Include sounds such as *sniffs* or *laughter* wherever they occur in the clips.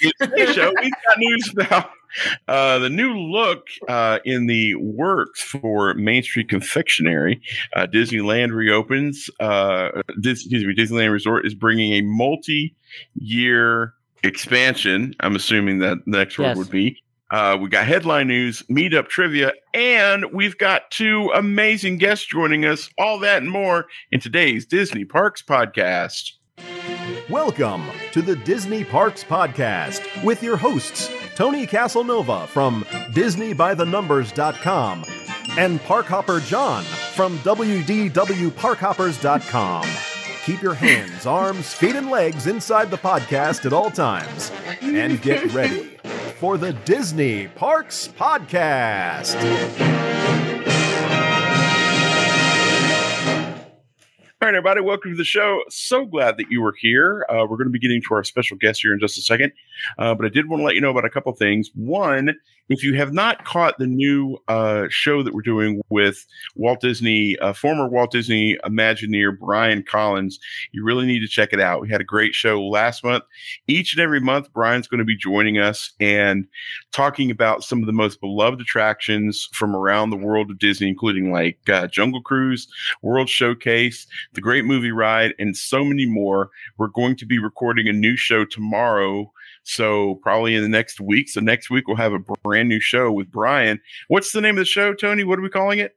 Show, we've got news about uh, the new look uh, in the works for Main Street Confectionery. Uh, Disneyland reopens. Uh, Dis- excuse me, Disneyland Resort is bringing a multi-year expansion. I'm assuming that the next word Yes. would be. Uh, we got headline news, meetup trivia, and we've got two amazing guests joining us. All that and more in today's Disney Parks podcast. Welcome to the Disney Parks Podcast with your hosts, Tony Casanova from DisneyByTheNumbers.com and Parkhopper John from WDWParkhoppers.com. Keep your hands, *laughs* arms, feet, and legs inside the podcast at all times and get *laughs* ready for the Disney Parks Podcast. All right, everybody, welcome to the show. So glad that you were here. Uh, we're going to be getting to our special guest here in just a second, uh, but I did want to let you know about a couple things. One, if you have not caught the new uh, show that we're doing with Walt Disney, uh, former Walt Disney Imagineer Brian Collins, you really need to check it out. We had a great show last month. Each and every month, Brian's going to be joining us and talking about some of the most beloved attractions from around the world of Disney, including like uh, Jungle Cruise, World Showcase, the Great Movie Ride, and so many more. We're going to be recording a new show tomorrow. So, probably in the next week. So, next week, we'll have a brand new show with Brian. What's the name of the show, Tony? What are we calling it?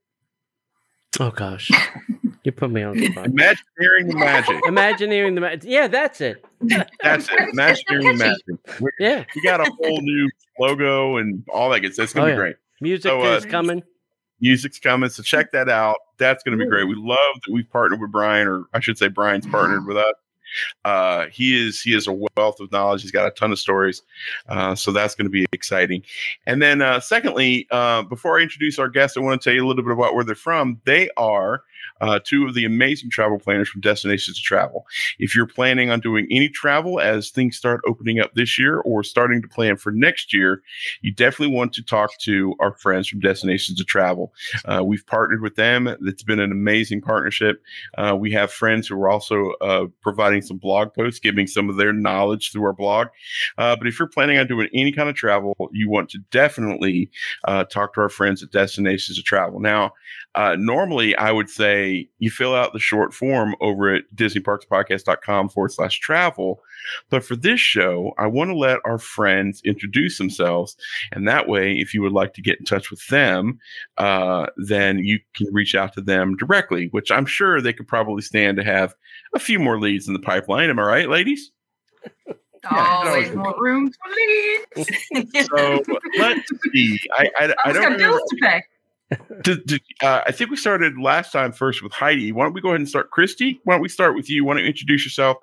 Oh gosh, you put me on the spot. Imagineering the Magic. Imagineering the magic. Yeah, that's it. That's it. Imagineering the Magic. We, Yeah, we got a whole new logo and all that good stuff. It's going Oh, to yeah. be great. music So, uh, is coming. music's coming. So check that out. That's going to be great. We love that we've partnered with Brian, or I should say, Brian's partnered with us. Uh, he is he is a wealth of knowledge. He's got a ton of stories, uh, so that's going to be exciting. And then, uh, secondly, uh, before I introduce our guests, I want to tell you a little bit about where they're from. They are uh, two of the amazing travel planners from Destinations to Travel. If you're planning on doing any travel as things start opening up this year, or starting to plan for next year, you definitely want to talk to our friends from Destinations to Travel. Uh, we've partnered with them. It's been an amazing partnership. Uh, we have friends who are also uh, providing some blog posts, giving some of their knowledge through our blog. Uh, but if you're planning on doing any kind of travel, you want to definitely uh, talk to our friends at Destinations to Travel. Now, normally I would say you fill out the short form over at DisneyParksPodcast.com forward slash travel. But for this show, I want to let our friends introduce themselves. And that way, if you would like to get in touch with them, uh, then you can reach out to them directly, which I'm sure they could probably stand to have a few more leads in the pipeline. Am I right, ladies? *laughs* Always Yeah. more room for leads. So let's see. I, I, I I've don't got bills to pay. *laughs* Did- did- uh, I think we started last time first with Heidi. Why don't we go ahead and start? Christy, why don't we start with you? Why don't you introduce yourself?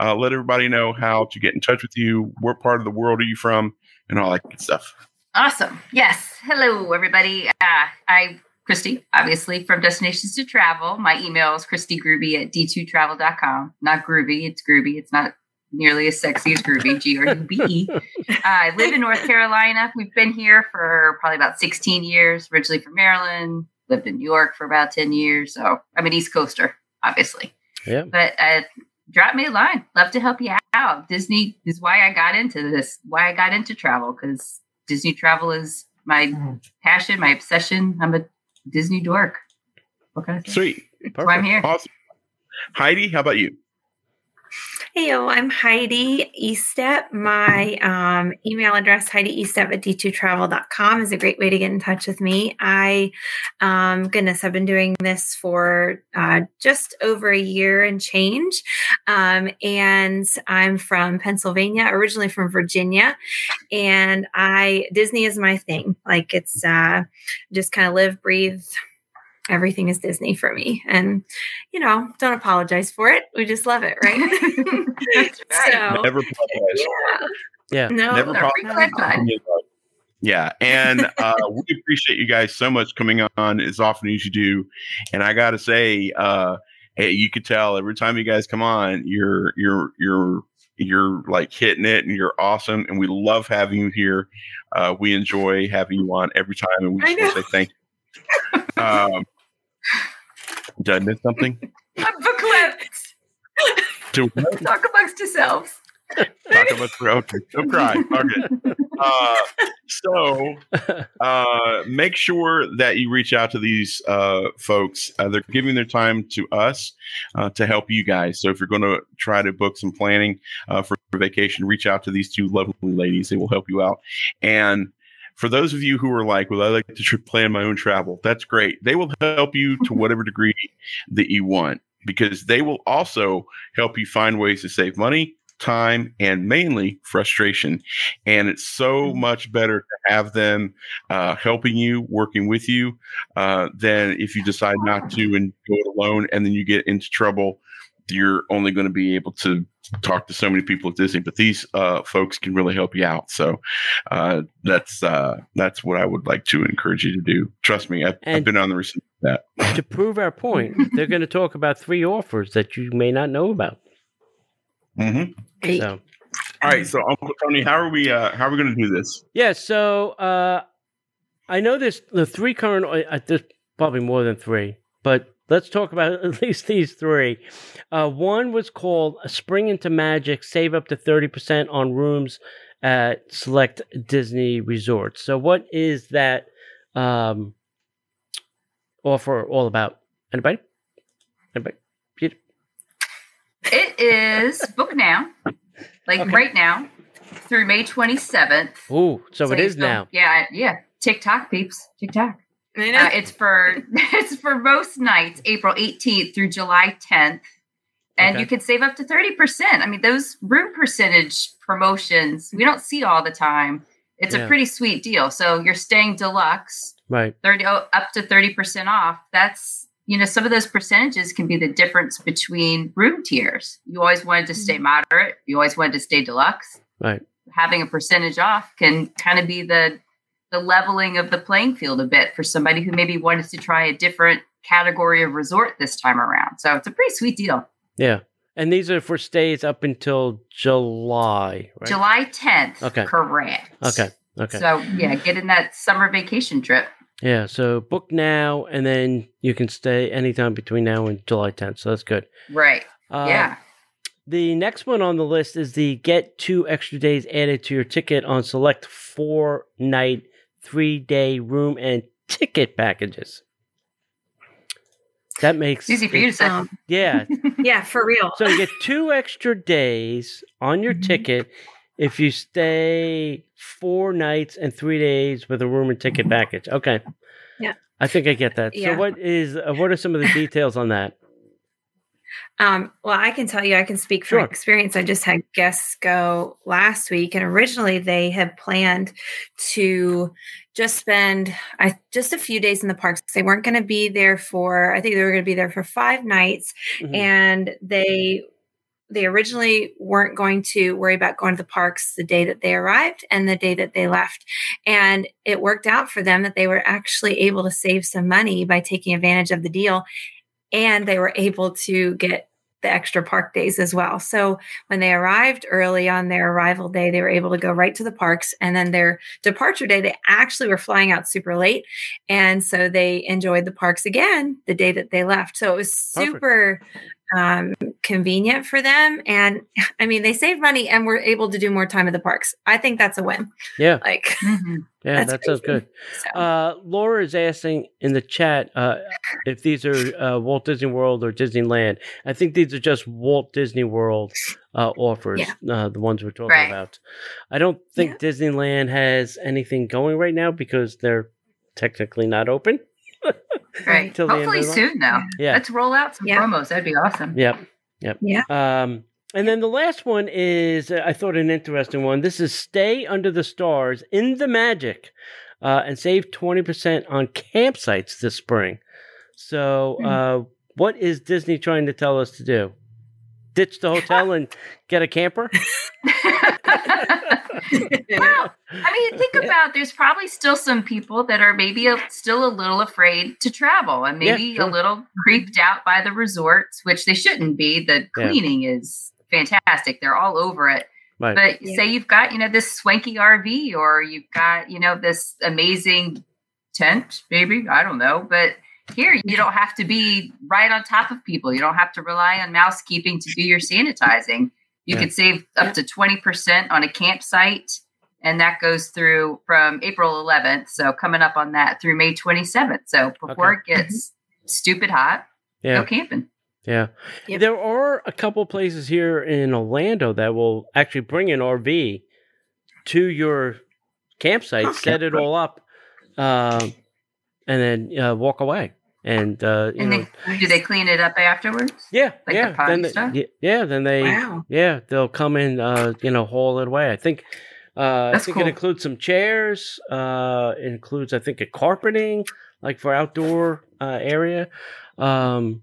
Uh, let everybody know how to get in touch with you. What part of the world are you from? And all that good stuff. Awesome. Yes. Hello, everybody. Uh, I'm Christy, obviously from Destinations to Travel. My email is christygroovy at d2travel.com. Not groovy, it's groovy. It's not nearly as sexy as groovy, G R U B E. I live in North Carolina. We've been here for probably about 16 years, originally from Maryland, lived in New York for about 10 years. So I'm an East Coaster, obviously. Yeah. But uh, drop me a line. Love to help you out. Disney is why I got into this, why I got into travel, because Disney travel is my passion, my obsession. I'm a Disney dork. What can I say? Sweet. That's why I'm here. Awesome. Heidi, how about you? Hey, I'm Heidi Estep. My um, email address, HeidiEstep at d2travel.com, is a great way to get in touch with me. I, um, goodness, I've been doing this for uh, just over a year and change. Um, and I'm from Pennsylvania, originally from Virginia. And I, Disney is my thing. Like it's uh, just kind of live, breathe, everything is Disney for me. And, you know, don't apologize for it. We just love it, *laughs* right? That's *laughs* right. so, Never apologize. Yeah. no, Never Don't apologize. regret. Yeah, and uh, we appreciate you guys so much coming on as often as you do. And I got to say, uh, hey, you could tell every time you guys come on, you're you're you're you're like hitting it, and you're awesome. And we love having you here. Uh, we enjoy having you on every time, and we just want to say thank you. Um, did I miss something? I'm book clipped. To Talk amongst yourselves. Talk about okay, don't cry. Okay. Uh, so uh, make sure that you reach out to these uh, folks. Uh, they're giving their time to us uh, to help you guys. So if you're going to try to book some planning uh, for vacation, reach out to these two lovely ladies. They will help you out. And for those of you who are like, well, I like to tr- plan my own travel, that's great. They will help you to whatever degree that you want because they will also help you find ways to save money, time, and mainly frustration. And it's so much better to have them uh, helping you, working with you, uh, than if you decide not to and go it alone and then you get into trouble. You're only going to be able to talk to so many people at Disney, but these uh, folks can really help you out. So uh, that's uh, that's what I would like to encourage you to do. Trust me, I've, I've been on the receipt of that. to prove our point, they're going to talk about three offers that you may not know about. Mm-hmm. Great. So, All right, so Uncle Tony, how are we? Uh, how are we going to do this? yeah. So uh, I know there's the three current. Uh, there's probably more than three, but let's talk about *laughs* at least these three. Uh, one was called "Spring into Magic: Save up to thirty percent on rooms at select Disney resorts." So, what is that um, offer all about? Anybody? Anybody? Peter? It is book now, like Okay. right now, through May 27th. Ooh, so, it you is still- now. Yeah, yeah. TikTok peeps, TikTok. I know. Uh, it's for *laughs* it's for most nights, April 18th through July 10th, and Okay. you can save up to 30%. I mean, those room percentage promotions we don't see all the time. It's Yeah. a pretty sweet deal. So you're staying deluxe, Right. 30 oh, up to 30% off. That's you know some of those percentages can be the difference between room tiers. You always wanted to stay moderate. You always wanted to stay deluxe. Right. Having a percentage off can kind of be the the leveling of the playing field a bit for somebody who maybe wanted to try a different category of resort this time around. So it's a pretty sweet deal. Yeah. And these are for stays up until July, right? July 10th. Okay. Correct. Okay. Okay. So yeah, get in that summer vacation trip. yeah. So book now, and then you can stay anytime between now and July 10th. So that's good. Right. Uh, yeah. The next one on the list is the get two extra days added to your ticket on select four night, three day room and ticket packages. That makes easy for you to say. Um, Yeah. *laughs* yeah, for real. So you get two extra days on your Mhm. ticket if you stay four nights and three days with a room and ticket package. Okay. Yeah. I think I get that. Yeah. So what is uh, what are some of the details on that? Um, well, I can tell you, I can speak from Sure. experience. I just had guests go last week, and originally they had planned to just spend I, just a few days in the parks. They weren't going to be there for, I think they were going to be there for five nights, Mhm. and they they originally weren't going to worry about going to the parks the day that they arrived and the day that they left and it worked out for them that they were actually able to save some money by taking advantage of the deal and they were able to get the extra park days as well. So when they arrived early on their arrival day, they were able to go right to the parks. And then their departure day, they actually were flying out super late. And so they enjoyed the parks again the day that they left. So it was super um, convenient for them. And I mean, they save money and we're able to do more time at the parks. I think that's a win. Yeah. Like, Mhm. *laughs* Yeah, that sounds good. so. Uh, Laura is asking in the chat uh, if these are uh, Walt Disney World or Disneyland. I think these are just Walt Disney World uh, offers, uh, the ones we're talking Right. about. I don't think Disneyland has anything going right now because they're technically not open. *laughs* Right. Till the end of Hopefully soon, though. Yeah. Let's roll out some Yeah. promos. That'd be awesome. Yep. Yep. Yeah. Um, and then the last one is, uh, I thought, an interesting one. This is Stay Under the Stars in the Magic uh, and save 20% on campsites this spring. So, Hmm. uh, what is Disney trying to tell us to do? Ditch the hotel *laughs* and get a camper? *laughs* well, I mean, think about there's probably still some people that are maybe a, still a little afraid to travel and Yeah, maybe sure. a little creeped out by the resorts, which they shouldn't be. The Yeah. cleaning is fantastic. They're all over it. Right. But Yeah. say you've got, you know, this swanky RV or you've got, you know, this amazing tent, maybe, I don't know, but here you don't have to be right on top of people. You don't have to rely on mousekeeping to do your sanitizing. You Yeah. could save up to 20% on a campsite. And that goes through from April 11th. So coming up on that through May 27th. So before it gets stupid hot, Yeah. go camping. Yeah. Yep. There are a couple places here in Orlando that will actually bring an RV to your campsite, set it all up, um, and then uh, walk away. And, uh, you And know, *laughs* do they clean it up afterwards? yeah, like the yeah, potty then they, stuff? yeah, yeah, then they, Wow. yeah, they'll come in, uh, you know, haul it away. I think, uh, I That's think cool. it includes some chairs. Uh, it includes, I think, a carpeting, like for outdoor uh, area. Um,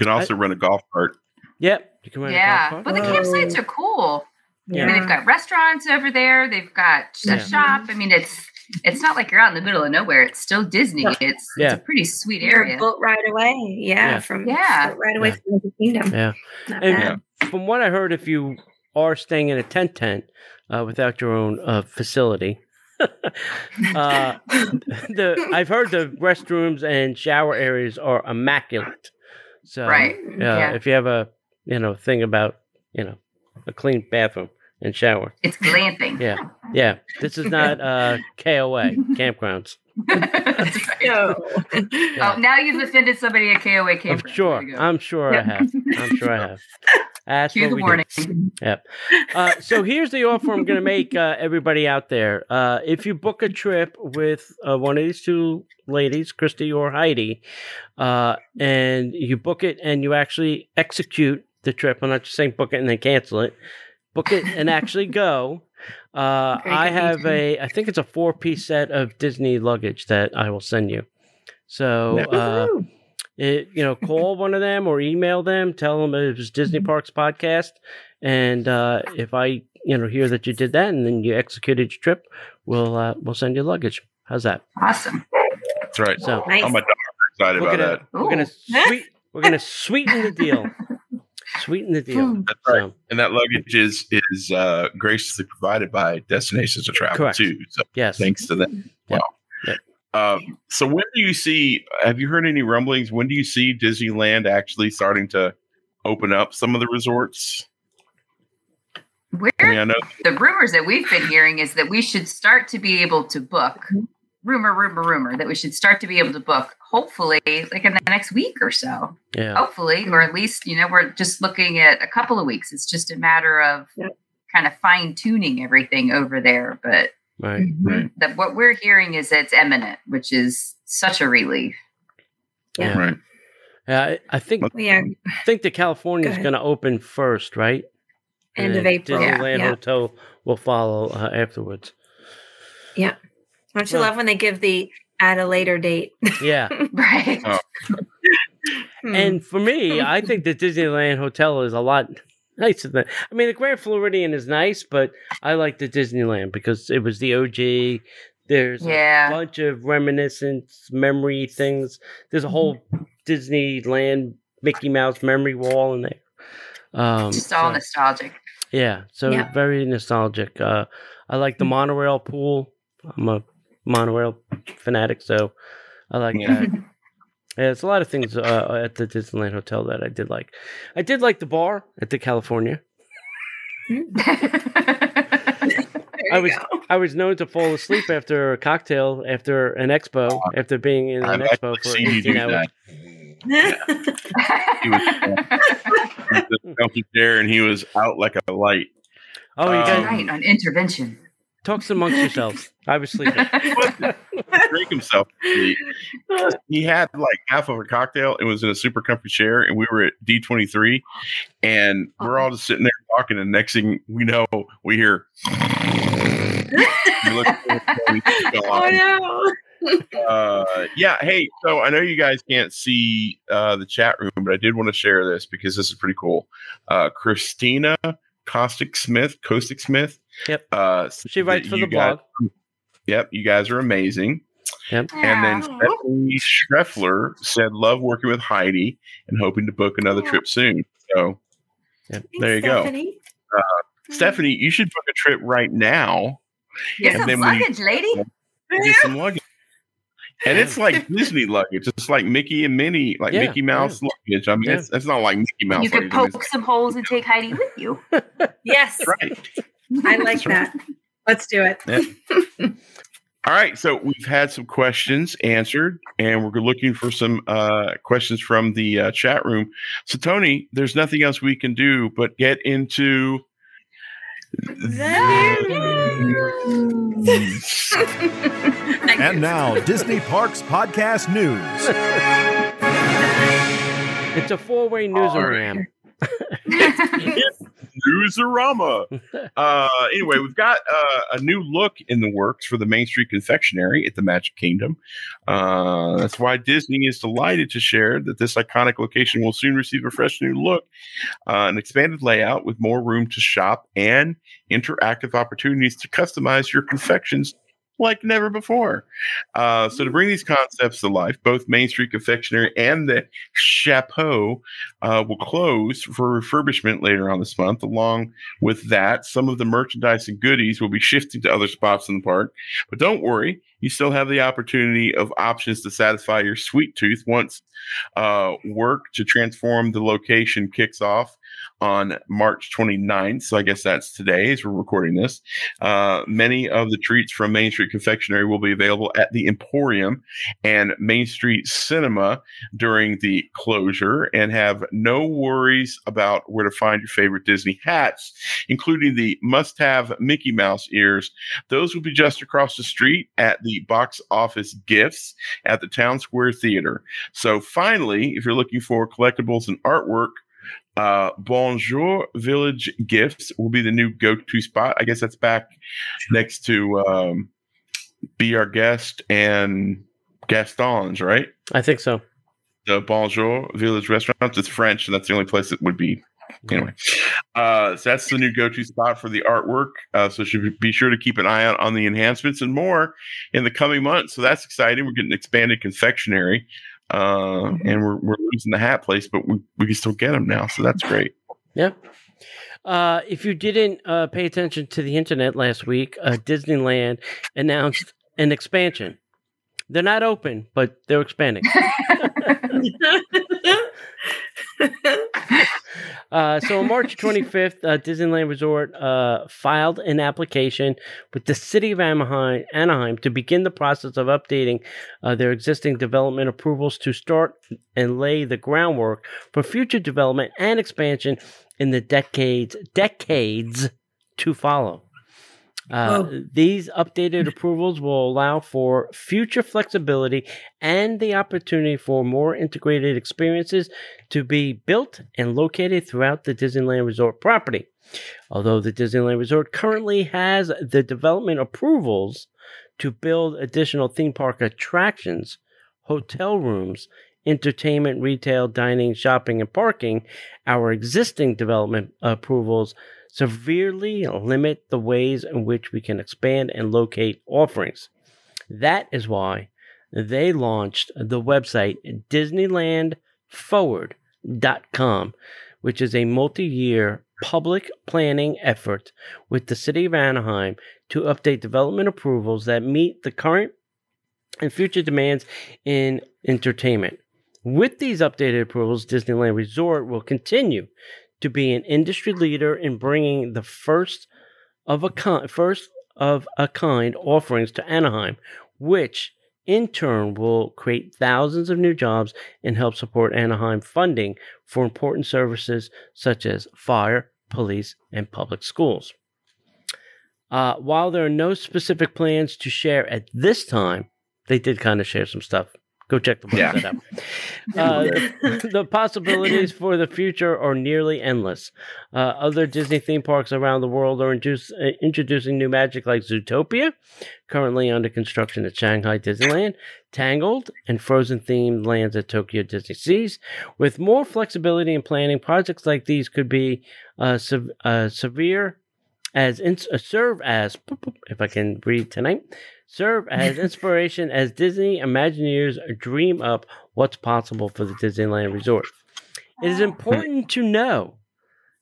You can also rent a golf cart. yep, you can rent a golf Yeah. cart. But the Whoa. campsites are cool. Yeah. I mean, they've got restaurants over there. They've got a Yeah. shop. I mean, it's it's not like you're out in the middle of nowhere. It's still Disney. It's Yeah. it's a pretty sweet You're a area. boat ride away. Yeah, Yeah. from Yeah. right away Yeah. from the kingdom. Yeah. And- From what I heard, if you are staying in a tent tent uh, without your own uh, facility, *laughs* uh, the I've heard the restrooms and shower areas are immaculate. So, Right. uh, Yeah. if you have a you know thing about you know a clean bathroom and shower, It's glamping. yeah, yeah, this is not *laughs* uh, KOA campgrounds. That's right. No. Oh, now you've offended somebody at KOA I'm sure. There you. I'm sure I have. I'm sure I have. *laughs* That's Cue what the we do. warning. Uh, so here's the offer I'm going to make uh, everybody out there. Uh, if you book a trip with uh, one of these two ladies, Christy or Heidi, uh, and you book it and you actually execute the trip, I'm not just saying book it and then cancel it. Book it and actually *laughs* go. Uh, Very I have a, I think it's a four piece set of Disney luggage that I will send you. So, uh, it, you know, call one of them or email them, tell them it was Disney Parks podcast, and uh, if I, you know, hear that you did that and then you executed your trip, we'll uh, we'll send you luggage. How's that? Awesome. That's right. So nice. My daughter's excited we're about gonna that. we're gonna sweet we're gonna sweeten the deal, *laughs* sweeten the deal. Hmm. That's right. So And that luggage is is uh, graciously provided by Destinations to Travel Correct. too. So yes, thanks to them. Yep. Wow. Yep. Um, so when do you see? Have you heard any rumblings? When do you see Disneyland actually starting to open up some of the resorts? Where I mean, I know the rumors that we've been hearing is that we should start to be able to book. Rumor, rumor, rumor that we should start to be able to book. Hopefully, like in the next week or so. yeah, Hopefully, or at least you know we're just looking at a couple of weeks. It's just a matter of Yep. kind of fine tuning everything over there. But right. Mhm. that what we're hearing is that it's imminent, which is such a relief. Yeah. right. Yeah, I, I think Yeah. I think the California is going to open first, right? End And of April. Disneyland Yeah. Hotel will follow uh, afterwards. Don't you Well- love when they give the at a later date? Yeah. *laughs* Right. Hmm. And for me, I think the Disneyland Hotel is a lot nicer than. I mean, the Grand Floridian is nice, but I like the Disneyland because it was the OG. There's a Yeah. bunch of reminiscence, memory things. There's a whole Disneyland Mickey Mouse memory wall in there. Um, Just all so- nostalgic. yeah, so Yeah. very nostalgic. Uh, I like the monorail pool. I'm a monorail fanatic, so I like Yeah. that. *laughs* Yeah, it's a lot of things uh, at the Disneyland Hotel that I did like. I did like the bar at the California. I was go. I was known to fall asleep after a cocktail after an expo after being in an I've expo for seen you 18 do hours. that. He was, he was in the comfy chair and he was out like a light. Oh, you Um, guys right on intervention. Talk amongst yourselves. *laughs* I was sleeping. *laughs* Drink himself. He, he had like half of a cocktail and was in a super comfy chair, and we were at D twenty three, and we're all just sitting there talking, and next thing we know, we hear. *laughs* Oh no. uh, yeah. Hey, so I know you guys can't see uh, the chat room, but I did want to share this because this is pretty cool. Uh, Christina Caustic Smith, Caustic Smith. Yep. Uh, She writes for the guys- blog. Yep, you guys are amazing. And then Stephanie Schreffler said, "Love working with Heidi and hoping to book another Aw. trip soon." So Thanks, there you go. Stephanie. Stephanie, you should book a trip right now. Get And some then we- luggage, lady. Get some luggage. And it's *laughs* like Disney luggage. It's like Mickey and Minnie, like Yeah, Mickey Mouse luggage. I mean, Yeah. it's, it's not like Mickey Mouse. you could luggage. I poke some holes and take Heidi with you. *laughs* Yes, right. I like that. Let's do it. All right, so we've had some questions answered, and we're looking for some uh, questions from the uh, chat room. So, Tony, there's nothing else we can do but get into. And now, Disney Parks Podcast News. It's a four-way *laughs* newsroom. Newsarama. Uh, anyway, we've got uh, a new look in the works for the Main Street Confectionery at the Magic Kingdom. Uh, that's why Disney is delighted to share that this iconic location will soon receive a fresh new look, uh, an expanded layout with more room to shop and interactive opportunities to customize your confections like never before. Uh, so to bring these concepts to life, both Main Street Confectionery and the Chapeau uh, will close for refurbishment later on this month. Along with that, some of the merchandise and goodies will be shifting to other spots in the park. But don't worry, you still have the opportunity of options to satisfy your sweet tooth once uh, work to transform the location kicks off on March 29th. So I guess that's today as we're recording this. Uh, many of the treats from Main Street Confectionery will be available at the Emporium and Main Street Cinema during the closure and have no worries about where to find your favorite Disney hats, including the must have Mickey Mouse ears. Those will be just across the street at the box office gifts at the Town Square Theater. So finally, if you're looking for collectibles and artwork, uh, Bonjour Village Gifts will be the new go-to spot. I guess that's back next to um, Be Our Guest and Gaston's, right? I think so. The Bonjour Village Restaurant. It's French, and that's the only place that would be. Anyway, uh, so that's the new go-to spot for the artwork. Uh, so should be sure to keep an eye out on the enhancements and more in the coming months. So that's exciting. We're getting expanded confectionery, uh, and we're we're losing the hat place, but we, we can still get them now. So that's great. Yeah. Uh, if you didn't uh, pay attention to the internet last week, uh, Disneyland announced an expansion. They're not open, but they're expanding. *laughs* *laughs* *laughs* Uh, so on March *laughs* 25th, uh, Disneyland Resort uh, filed an application with the city of Anaheim, Anaheim to begin the process of updating uh, their existing development approvals to start and lay the groundwork for future development and expansion in the decades decades to follow. Uh, these updated *laughs* approvals will allow for future flexibility and the opportunity for more integrated experiences to be built and located throughout the Disneyland Resort property. Although the Disneyland Resort currently has the development approvals to build additional theme park attractions, hotel rooms, entertainment, retail, dining, shopping, and parking, our existing development approvals severely limit the ways in which we can expand and locate offerings. That is why they launched the website DisneylandForward.com, which is a multi year public planning effort with the City of Anaheim to update development approvals that meet the current and future demands in entertainment. With these updated approvals, Disneyland Resort will continue to be an industry leader in bringing the first of a kind, first of a kind offerings to Anaheim, which in turn will create thousands of new jobs and help support Anaheim funding for important services such as fire, police, and public schools. Uh, while there are no specific plans to share at this time, they did kind of share some stuff. Go check the Yeah. website out. Uh, *laughs* the, the possibilities for the future are nearly endless. Uh, other Disney theme parks around the world are induce, uh, introducing new magic like Zootopia, currently under construction at Shanghai Disneyland, Tangled, and Frozen themed lands at Tokyo Disney Seas. With more flexibility in planning, projects like these could be uh, sev- uh, severe as ins- uh, serve as if I can read tonight serve *laughs* as inspiration as Disney Imagineers dream up what's possible for the Disneyland Resort. It is important to know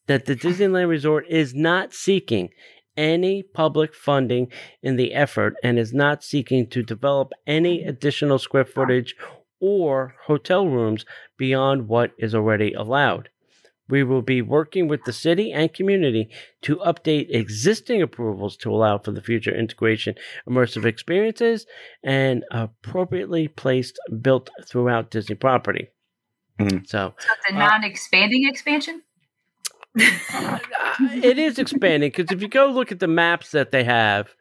that the Disneyland Resort is not seeking any public funding in the effort and is not seeking to develop any additional square footage or hotel rooms beyond what is already allowed. We will be working with the city and community to update existing approvals to allow for the future integration immersive experiences and appropriately placed built throughout Disney property. Mhm. So So it's a Uh, non-expanding expansion. uh, it is expanding because if you go look at the maps that they have,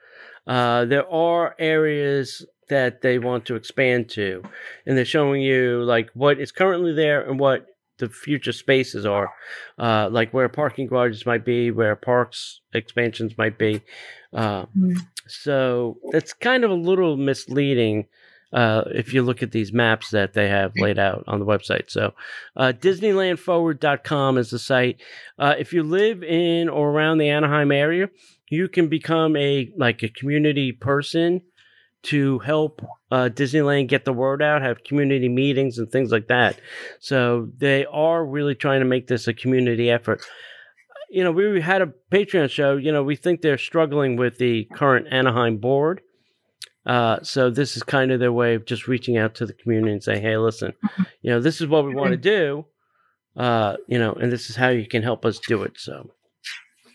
uh, there are areas that they want to expand to, and they're showing you like what is currently there and what the future spaces are, uh, like where parking garages might be, where parks expansions might be. Uh, Mm. so that's kind of a little misleading. Uh, if you look at these maps that they have laid out on the website. So, uh, DisneylandForward.com is the site. Uh, if you live in or around the Anaheim area, you can become a like a community person to help uh, Disneyland get the word out, have community meetings and things like that. So they are really trying to make this a community effort. You know, we had a Patreon show. You know, we think they're struggling with the current Anaheim board. Uh, so this is kind of their way of just reaching out to the community and saying, "Hey, listen, you know, this is what we want to do." Uh, you know, and this is how you can help us do it. So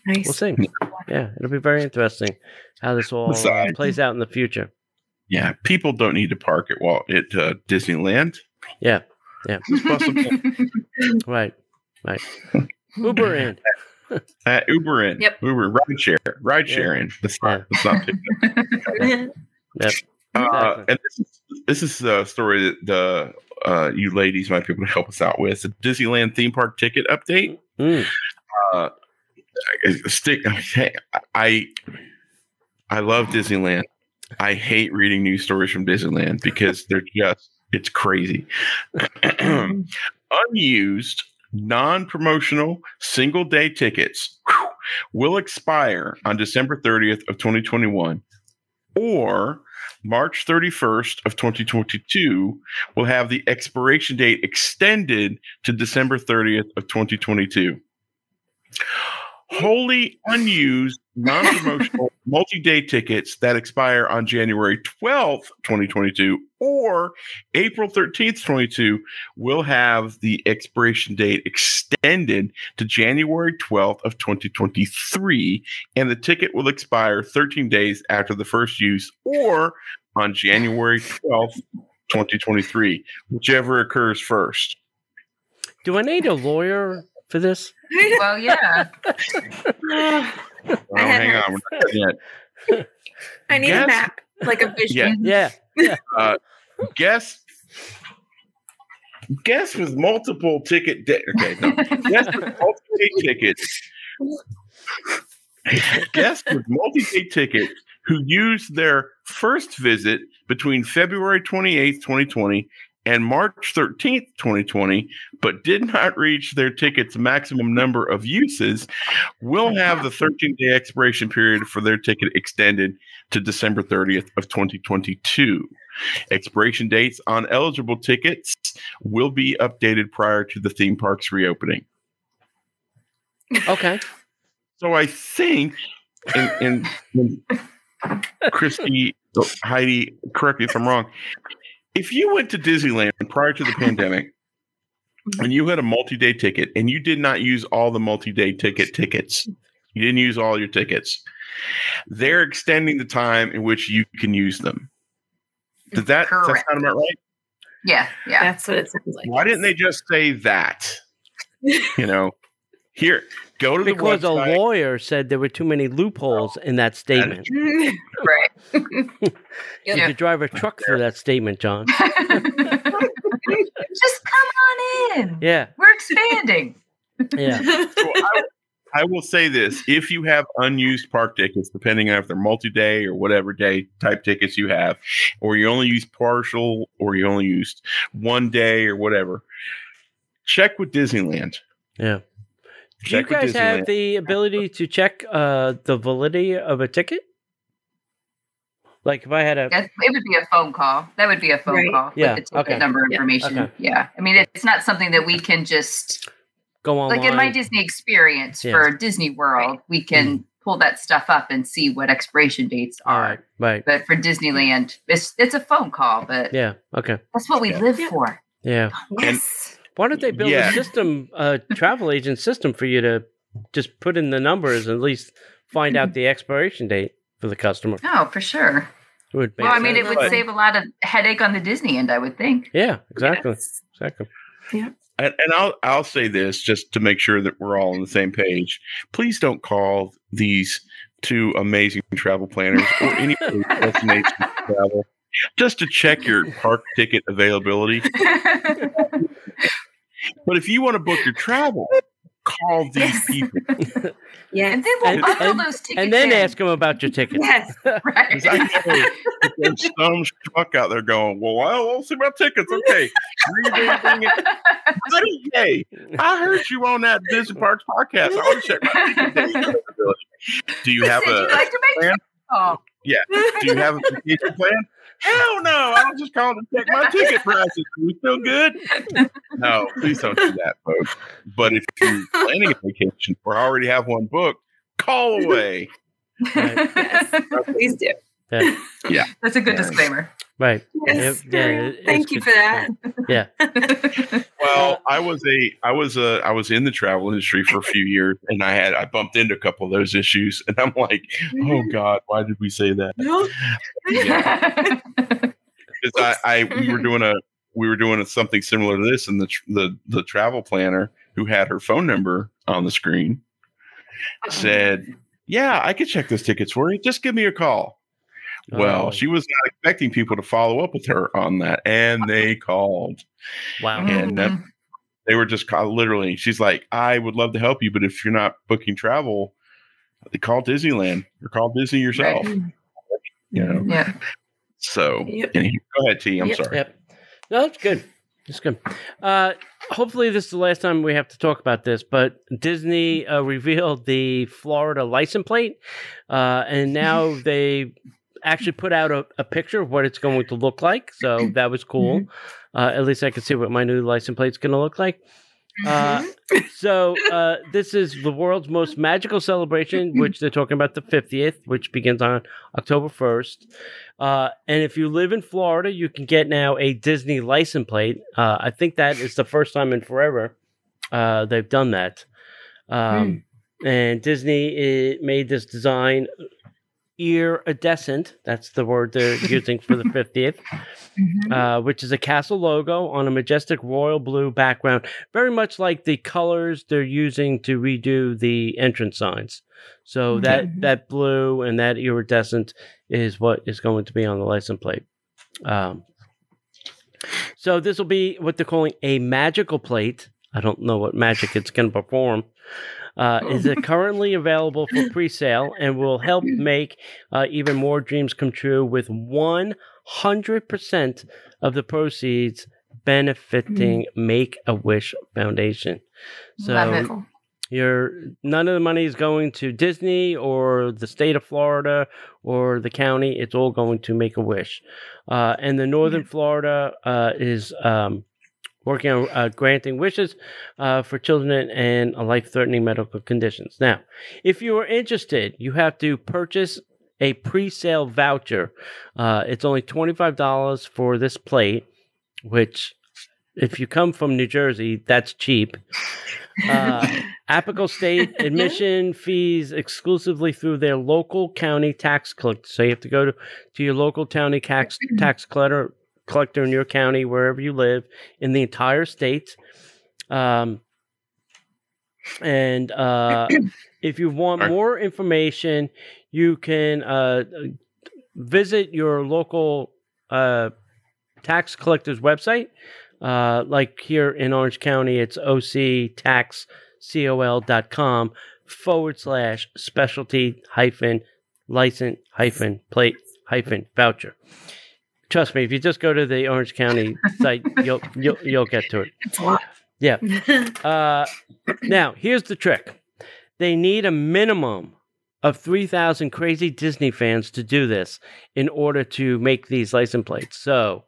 Nice. we'll see. Yeah, it'll be very interesting how this all uh, plays out in the future. Yeah, people don't need to park at Walt at uh, Disneyland. Yeah, Just bust *laughs* them right, right. Uber in. *laughs* Uh, Uber in. Yep. Uber ride share, ride Yeah. sharing. That's Yeah. not. That's not. Big. *laughs* Yep. Uh, Exactly. and this is this is a story that the uh, you ladies might be able to help us out with. The Disneyland theme park ticket update. Mm. Uh, stick. I I love Disneyland. I hate reading news stories from Disneyland because they're just it's crazy. *clears throat* Unused, non-promotional, single-day tickets whew, will expire on December 30th of 2021 or March 31st of 2022 will have the expiration date extended to December 30th of 2022. Wholly unused, non-promotional *laughs* multi-day tickets that expire on January 12th, 2022 or April 13th, 22 will have the expiration date extended to January 12th of 2023 and the ticket will expire 13 days after the first use or on January 12th, 2023, whichever occurs first. Do I need a lawyer for this? well, yeah. *laughs* I hang on, we're not yet. I need Yes. a map, like a vision. Yeah. Yeah. Guess guess with multiple ticket da- okay, no. Guess with multi-day tickets. Guests with multi-day tickets who used their first visit between February 28th, 2020 and March 13th, 2020, but did not reach their ticket's maximum number of uses, will have the 13-day expiration period for their ticket extended to December 30th of 2022. Expiration dates on eligible tickets will be updated prior to the theme park's reopening. Okay. So I think, and, and, and Christy, Heidi, correct me if I'm wrong. If you went to Disneyland prior to the pandemic *laughs* and you had a multi day ticket and you did not use all the multi day ticket tickets, you didn't use all your tickets, they're extending the time in which you can use them. Did that, does that sound about right? Yeah, yeah. That's what it sounds like. Why didn't they just say that? *laughs* You know, here, go to the Because a lawyer said there were too many loopholes in that statement. *laughs* Right. *laughs* You Yeah. could drive a truck through that statement, John. *laughs* Just come on in. Yeah. We're expanding. Yeah. So I, I will say this: if you have unused park tickets, depending on if they're multi-day or whatever day type tickets you have, or you only use partial, or you only used one day or whatever, check with Disneyland. Yeah. Do you Check with guys have the ability to check uh, the validity of a ticket? Like if I had a That, it would be a phone call. That would be a phone Right. call Yeah, with the ticket okay. number Yeah. information. Okay. Yeah. I mean, it's not something that we can just go on. like in my Disney experience Yeah. for Disney World, we can pull that stuff up and see what expiration dates All are. right. Right. But for Disneyland, it's it's a phone call, but Yeah. Okay. that's what we Yeah. live Yeah. for. Yeah. Yes. Why don't they build Yeah. a system, a travel agent system for you to just put in the numbers and at least find out the expiration date for the customer? Oh, for sure. It would make Well, I mean, it would But- save a lot of headache on the Disney end, I would think. Yeah, exactly. Yes. Exactly. And, and I'll I'll say this just to make sure that we're all on the same page. Please don't call these two amazing travel planners or any other *laughs* destination travel just to check your park ticket availability. *laughs* But if you want to book your travel, call these Yes. people. *laughs* Yes. and then we'll And- bundle and- those tickets And then in. ask them about your tickets. Yes. *laughs* right. 'Cause I know there's some schmuck out there going, well, I won't see my tickets. Okay. Bring it. *laughs* Buddy, hey, I heard you on that Disney Parks podcast. I want to check my ticket dates availability. Do you have a you'd like to plan? Oh, do you have a vacation plan? Hell no! I was just calling to check my ticket prices. Are we still good? No, please don't do that, folks. But if you're planning a vacation or already have one booked, call away. Yes. Please do. Yeah. That's a good Yeah. disclaimer. Right. Yes. Yeah, it- Thank you good. for that. *laughs* Yeah. Well, I was a, I was a, I was in the travel industry for a few years, and I had, I bumped into a couple of those issues, and I'm like, oh mm-hmm. God, why did we say that? No. Because *laughs* I, I, we were doing a, we were doing a, something similar to this, and the, the, the travel planner who had her phone number on the screen said, "Yeah, I could check those tickets for you. Just give me a call." Well, Oh. she was not expecting people to follow up with her on that, and they *laughs* called. Wow. And that- Mhm. They were just call, literally. She's like, "I would love to help you, but if you're not booking travel, they call Disneyland or call Disney yourself." You know. yeah. So, Yep. anyway, go ahead, T. I'm Yep. sorry. Yep. No, that's good. That's good. Uh, hopefully, this is the last time we have to talk about this, but Disney uh, revealed the Florida license plate, uh, and now *laughs* they actually put out a, a picture of what it's going to look like. So *clears throat* that was cool. Uh, at least I can see what my new license plate's going to look like. Uh, so uh, this is the world's most magical celebration, *clears throat* which they're talking about the 50th, which begins on October 1st. Uh, and if you live in Florida, you can get now a Disney license plate. Uh, I think that is the first time in forever uh, they've done that. Um, And Disney made this design iridescent. That's the word they're *laughs* using for the 50th Mhm. uh, which is a castle logo on a majestic royal blue background, very much like the colors they're using to redo the entrance signs. So that Mhm. that blue and that iridescent is what is going to be on the license plate. Um, so this will be what they're calling a magical plate. I don't know what magic it's going to perform. Uh, is it currently available for pre-sale and will help make uh, even more dreams come true with 100% of the proceeds benefiting Make a Wish Foundation. So your none of the money is going to Disney or the state of Florida or the county. It's all going to Make a Wish. Uh, and the Northern Florida uh, is um, working on uh, granting wishes uh, for children and life-threatening medical conditions. Now, if you are interested, you have to purchase a pre-sale voucher. Uh, it's only twenty-five dollars for this plate, which, if you come from New Jersey, that's cheap. Uh, *laughs* Apical State *laughs* admission fees exclusively through their local county tax collector. So you have to go to, to your local county tax tax collector collector in your county, wherever you live, in the entire state. Um, and uh, *clears throat* if you want more information, you can uh, visit your local uh, tax collector's website. Uh, like here in Orange County, it's octaxcol.com forward slash specialty hyphen license hyphen plate hyphen voucher. Trust me, if you just go to the Orange County site, *laughs* you'll you'll you'll get to it. It's a lot. Yeah. *laughs* Uh, now, here's the trick they need a minimum of 3,000 crazy Disney fans to do this in order to make these license plates. So,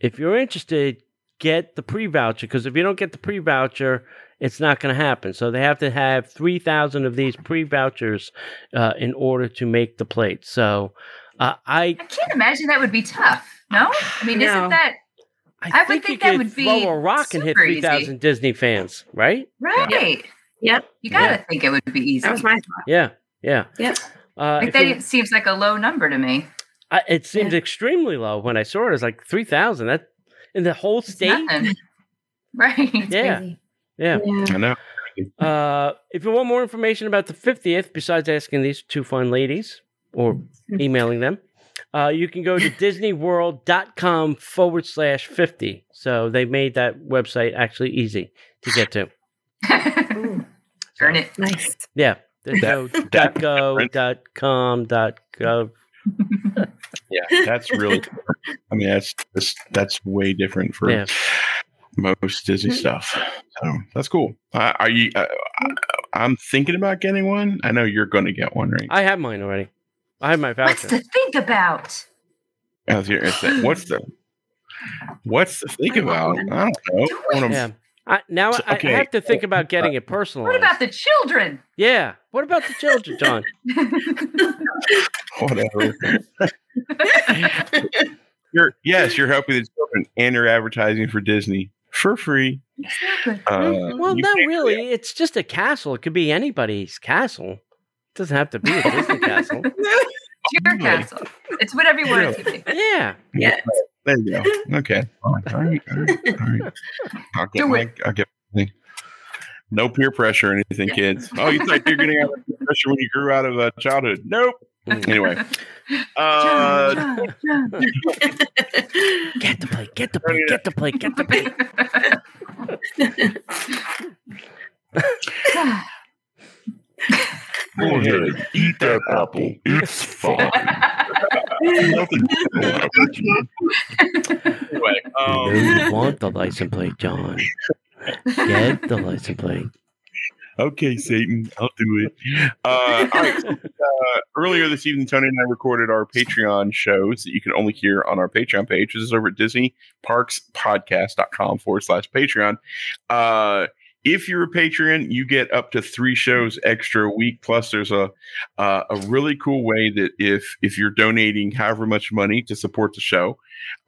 if you're interested, get the pre voucher because if you don't get the pre voucher, it's not going to happen. So they have to have 3,000 of these pre vouchers uh, in order to make the plate. So uh, I, I can't imagine that would be tough. No, I mean, No. isn't that I, I would think, think you that could would be throw a rock and hit super easy. 3,000 Disney fans, right? right? Yep. You gotta Yeah. think it would be easy. That was my thought. Yeah, yeah. Yep. Uh, like that it, seems like a low number to me. I, it seems extremely low when I saw it. It was like 3,000. That in the whole It's state. nothing. *laughs* right. Yeah, Crazy. yeah. Yeah. I know. Uh, if you want more information about the 50th, besides asking these two fun ladies or *laughs* emailing them, uh, you can go to *laughs* disneyworld.com forward slash 50. So they made that website actually easy to get to. Ooh, *laughs* Earn it. nice. Yeah. There's That- no that- dot .go, dot .com, dot .gov. Yeah, that's really. I mean, that's that's, that's way different for Yeah. most Disney stuff. So that's cool. Uh, are you? Uh, I'm thinking about getting one. I know you're going to get one, right? I have mine already. I have my What's to think about? As you're- it's what's the what's to think I about? I don't know. Do I wanna- Yeah. I, now So, I- I have to think about getting it personal. What about the children? yeah. What about the children, John? *laughs* Whatever. You're yes, you're helping the children, and you're advertising for Disney for free. exactly. Uh, Well, you not can't- really. It's just a castle. It could be anybody's castle. It doesn't have to be a Disney castle. *laughs* It's your castle. It's whatever you want it to be. Yeah. Yeah. There you go. Okay. All right. All right. All right. All right. I'll get Do my, it. I'll get my- no peer pressure or anything, kids. Oh, you thought you're getting out of peer pressure when you grew out of uh, childhood? Nope. Mm. Anyway, *laughs* uh, John, John, John. *laughs* Get the plate. Get the plate. Get the plate. Get the plate. Go ahead, eat that apple. It's fine. Nothing. *laughs* anyway, um, you want the license plate, John. Get the license plate. Okay, Satan, I'll do it. Uh, all right. so, uh, earlier this evening, Tony and I recorded our Patreon shows that you can only hear on our Patreon page. This is over at DisneyParksPodcast.com forward slash Patreon. Uh, if you're a patron, you get up to three shows extra a week. Plus, there's a uh, a really cool way that if if you're donating however much money to support the show,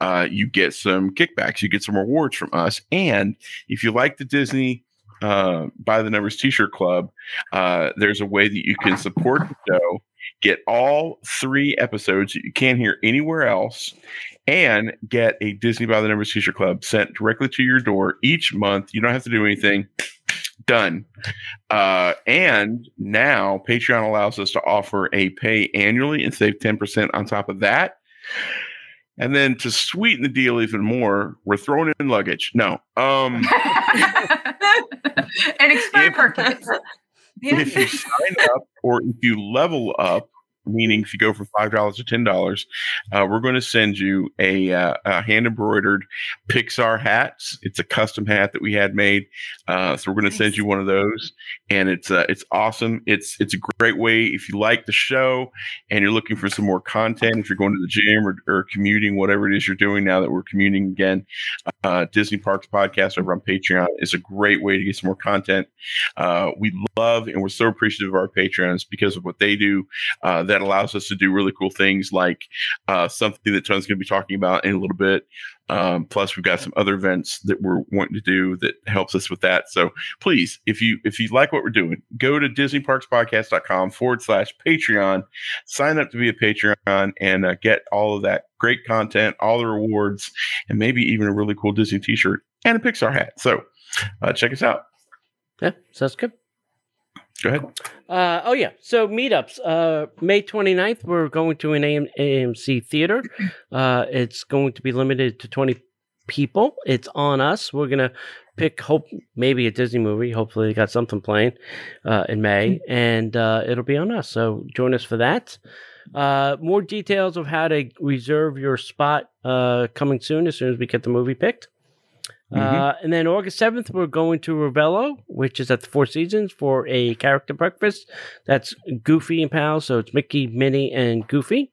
uh, you get some kickbacks. You get some rewards from us. And if you like the Disney uh, by the numbers t-shirt club uh, there's a way that you can support the show get all three episodes that you can't hear anywhere else and get a disney by the numbers t-shirt club sent directly to your door each month. You don't have to do anything. *sniffs* Done. Uh, and now patreon allows us to offer a pay annually and save 10% on top of that. And then to sweeten the deal even more we're throwing in luggage. No um *laughs* *laughs* and expired *laughs* if you *laughs* sign up or if you level up, meaning if you go from five dollars to ten dollars, uh, we're going to send you a, uh, a hand embroidered Pixar hats. It's a custom hat that we had made, uh, so we're going to send you one of those, and it's uh, it's awesome. It's it's a great way if you like the show and you're looking for some more content. If you're going to the gym or, or commuting, whatever it is you're doing now that we're commuting again, uh, Disney Parks Podcast over on Patreon is a great way to get some more content. Uh, we love and we're so appreciative of our patrons because of what they do. Uh, that allows us to do really cool things like uh, something that Tony's going to be talking about in a little bit. Um, plus, we've got some other events that we're wanting to do that helps us with that. So please, if you if you like what we're doing, go to DisneyParksPodcast.com forward slash Patreon, sign up to be a Patreon, and uh, get all of that great content, all the rewards, and maybe even a really cool Disney T-shirt and a Pixar hat. So uh, check us out. Yeah, sounds good. Go ahead. Uh, oh yeah. So meetups. Uh, May 29th, we're going to an AM- AMC theater. Uh, it's going to be limited to 20 people. It's on us. We're gonna pick hope maybe a Disney movie. Hopefully, they got something playing uh, in May, and uh, it'll be on us. So join us for that. Uh, more details of how to reserve your spot uh, coming soon as soon as we get the movie picked. Uh, and then August 7th, we're going to Ravello, which is at the Four Seasons, for a character breakfast. That's Goofy and Pals. So it's Mickey, Minnie, and Goofy.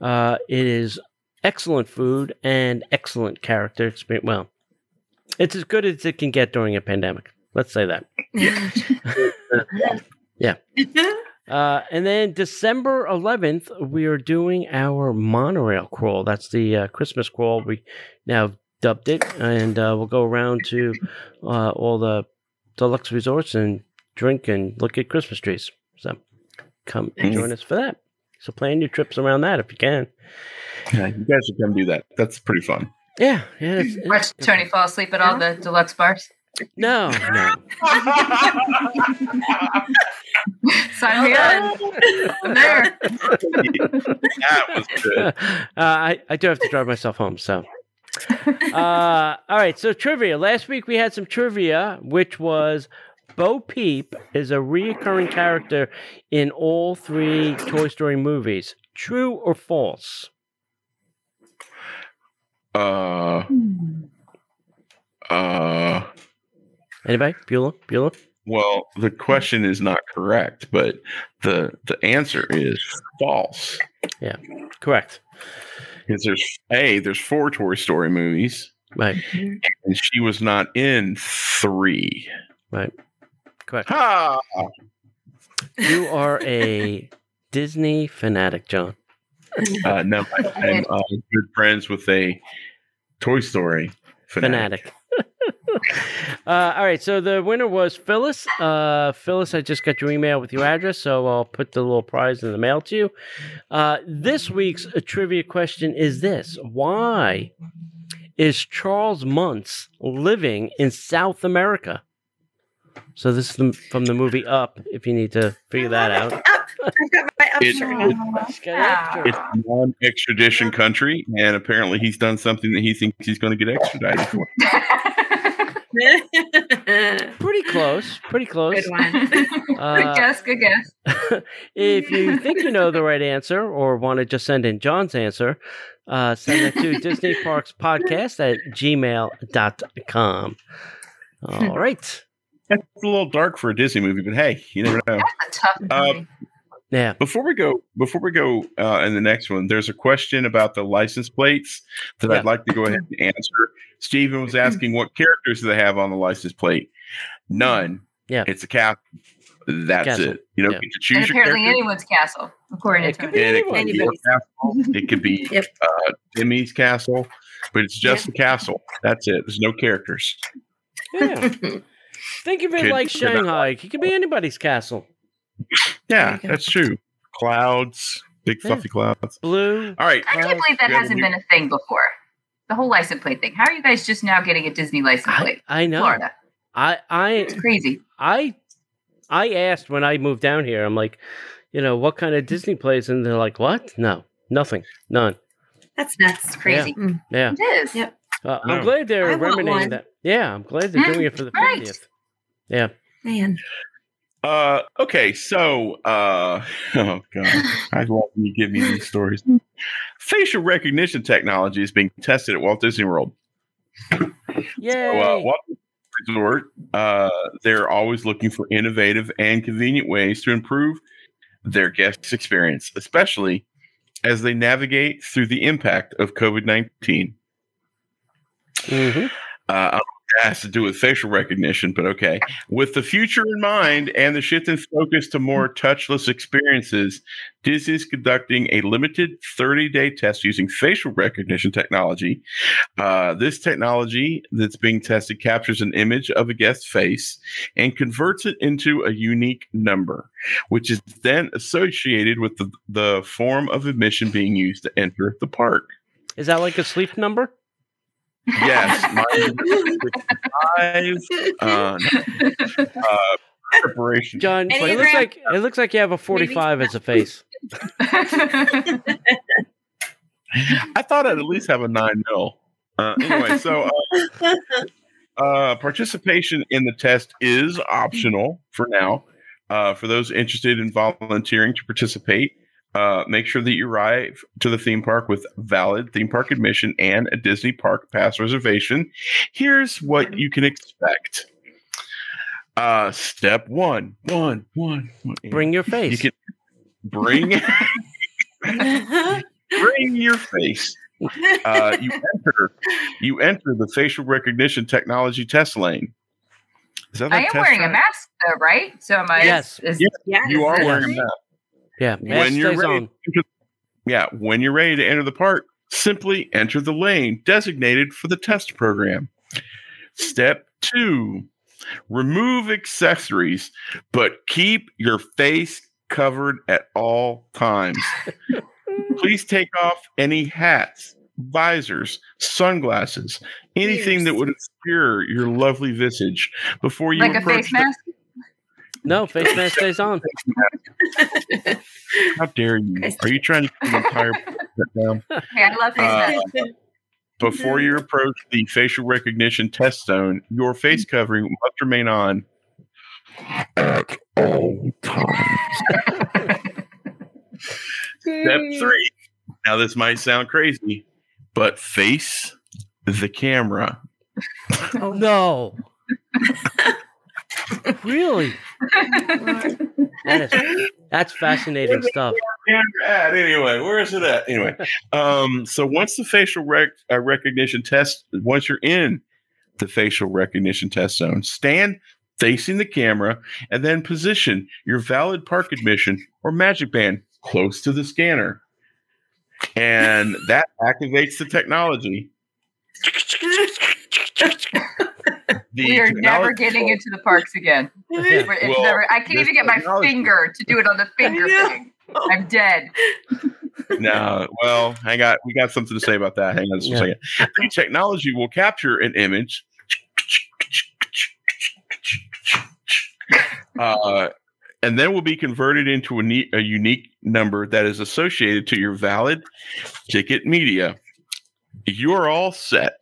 Uh, it is excellent food and excellent character experience. Well, it's as good as it can get during a pandemic. Let's say that. *laughs* *laughs* Yeah. Uh, and then December 11th, we are doing our monorail crawl. That's the uh, Christmas crawl. We now dubbed it, and uh, we'll go around to uh, all the deluxe resorts and drink and look at Christmas trees. So come and join us for that. So plan your trips around that if you can. Yeah, you guys should come do that. That's pretty fun. Yeah, yeah. It's, Watch it's- Tony fall asleep at all the deluxe bars. no, no. Sign me up. I'm there. *laughs* that was good. *laughs* uh, I, I do have to drive myself home, so. *laughs* Uh, all right, so trivia. Last week we had some trivia, which was Bo Peep is a reoccurring character in all three Toy Story movies. True or false? Uh, uh, Anybody? Beulah? Beulah? well, the question is not correct, but the the answer is false. Yeah, correct. Because there's a there's four Toy Story movies, Right. and she was not in three. Right. Correct. Ha! You are a Disney fanatic, John. Uh, no, I, I'm uh, good friends with a Toy Story fanatic. fanatic. Uh, all right, so the winner was Phyllis. Uh, Phyllis, I just got your email with your address, so I'll put the little prize in the mail to you. Uh, this week's uh, trivia question is this: Why is Charles Muntz living in South America? So this is the, from the movie Up. If you need to figure that out, *laughs* Up. I've got my up It- shirt. it- Just. It's a non-extradition country, and apparently he's done something that he thinks he's going to get extradited for. *laughs* *laughs* pretty close. Pretty close. Good one. *laughs* Uh, good guess. Good guess. *laughs* if you think you know the right answer or want to just send in John's answer, uh, send it to Disney Parks Podcast at gmail.com. All right. That's a little dark for a Disney movie, but hey, you never know. That's a tough Uh, movie. Yeah. Before we go, before we go uh, in the next one, there's a question about the license plates that Yeah. I'd like to go ahead and answer. Stephen was *clears throat* asking what characters do they have on the license plate? None. Yeah. it's a cap. That's Castle. it. You don't Yeah. get to and choose your apparently character. anyone's castle, according It to could be And it could be your castle. It could be Yep. uh, Demi's castle, but it's just a castle. That's it. There's no characters. Yeah. *laughs* Think of it Could- like could not- Shanghai. It could be anybody's castle. Yeah, that's true. Clouds, big Yeah. fluffy clouds. Blue. All right. I can't believe that hasn't we- been a thing before. The whole license plate thing. How are you guys just now getting a Disney license I, plate? I know. Florida. I I It's crazy. I I asked when I moved down here. I'm like, you know, what kind of Disney plays? And they're like, what? No, nothing, none. That's nuts. It's crazy. Mm. Yeah. It is. Yep. Uh, No. I'm glad they're I want that. Yeah, I'm glad they're doing it for the right. 50th. Yeah. Man. Uh, okay, so uh, *laughs* oh god, I love when you give me these stories. Facial recognition technology is being tested at Walt Disney World. Yay. So, uh, Walt Disney Resort, uh, they're always looking for innovative and convenient ways to improve their guests' experience, especially as they navigate through the impact of COVID nineteen. Mhm. Uh, Has to do with facial recognition, but okay. With the future in mind and the shift in focus to more touchless experiences, Disney is conducting a limited 30 day test using facial recognition technology. Uh, this technology that's being tested captures an image of a guest's face and converts it into a unique number, which is then associated with the, the form of admission being used to enter the park. Is that like a sleep number? Yes, mine is. Uh, uh, *laughs* preparation. John, it Enneagram? looks like it looks like you have a 45 as a face. *laughs* I thought I'd at least have a nine mil. Uh, anyway, so uh, *laughs* uh, participation in the test is optional for now. Uh, for those interested in volunteering to participate, uh, make sure that you arrive to the theme park with valid theme park admission and a Disney Park Pass reservation. Here's what you can expect. Uh, step one, one, one, one. Bring your face. You can bring *laughs* *laughs* bring your face. Uh, you *laughs* enter you enter the facial recognition technology test lane. Is that I am test wearing a mask though, right? So am I? Yes. is- Yeah. Yes. You are wearing a mask. Yeah, when you're ready, on. to- yeah, when you're ready to enter the park, simply enter the lane designated for the test program. Step two: remove accessories, but keep your face covered at all times. *laughs* Please take off any hats, visors, sunglasses, anything that would obscure your lovely visage before you like a approach face the- mask. No, face mask stays on. *laughs* How dare you? Are you trying to keep the entire down? *laughs* Hey, I love face Uh, masks. Before you approach the facial recognition test zone, your face covering must remain on at all times. Step three. Now, this might sound crazy, but face the camera. Oh, No. *laughs* *laughs* really? That is, that's fascinating stuff. Camera at anyway. Where is it at? Anyway, um, so once the facial rec- uh, recognition test, once you're in the facial recognition test zone, stand facing the camera and then position your valid park admission or magic band close to the scanner, and that activates the technology. *laughs* The we are never getting into the parks again. *laughs* Yeah. It's *laughs* Well, never, I can't even get my technology- finger to do it on the finger know. thing. I'm dead. *laughs* no, well, I got we got something to say about that. Hang on just a second. The technology will capture an image. Uh, and then will be converted into a, ne- a unique number that is associated to your valid ticket media. You're all set.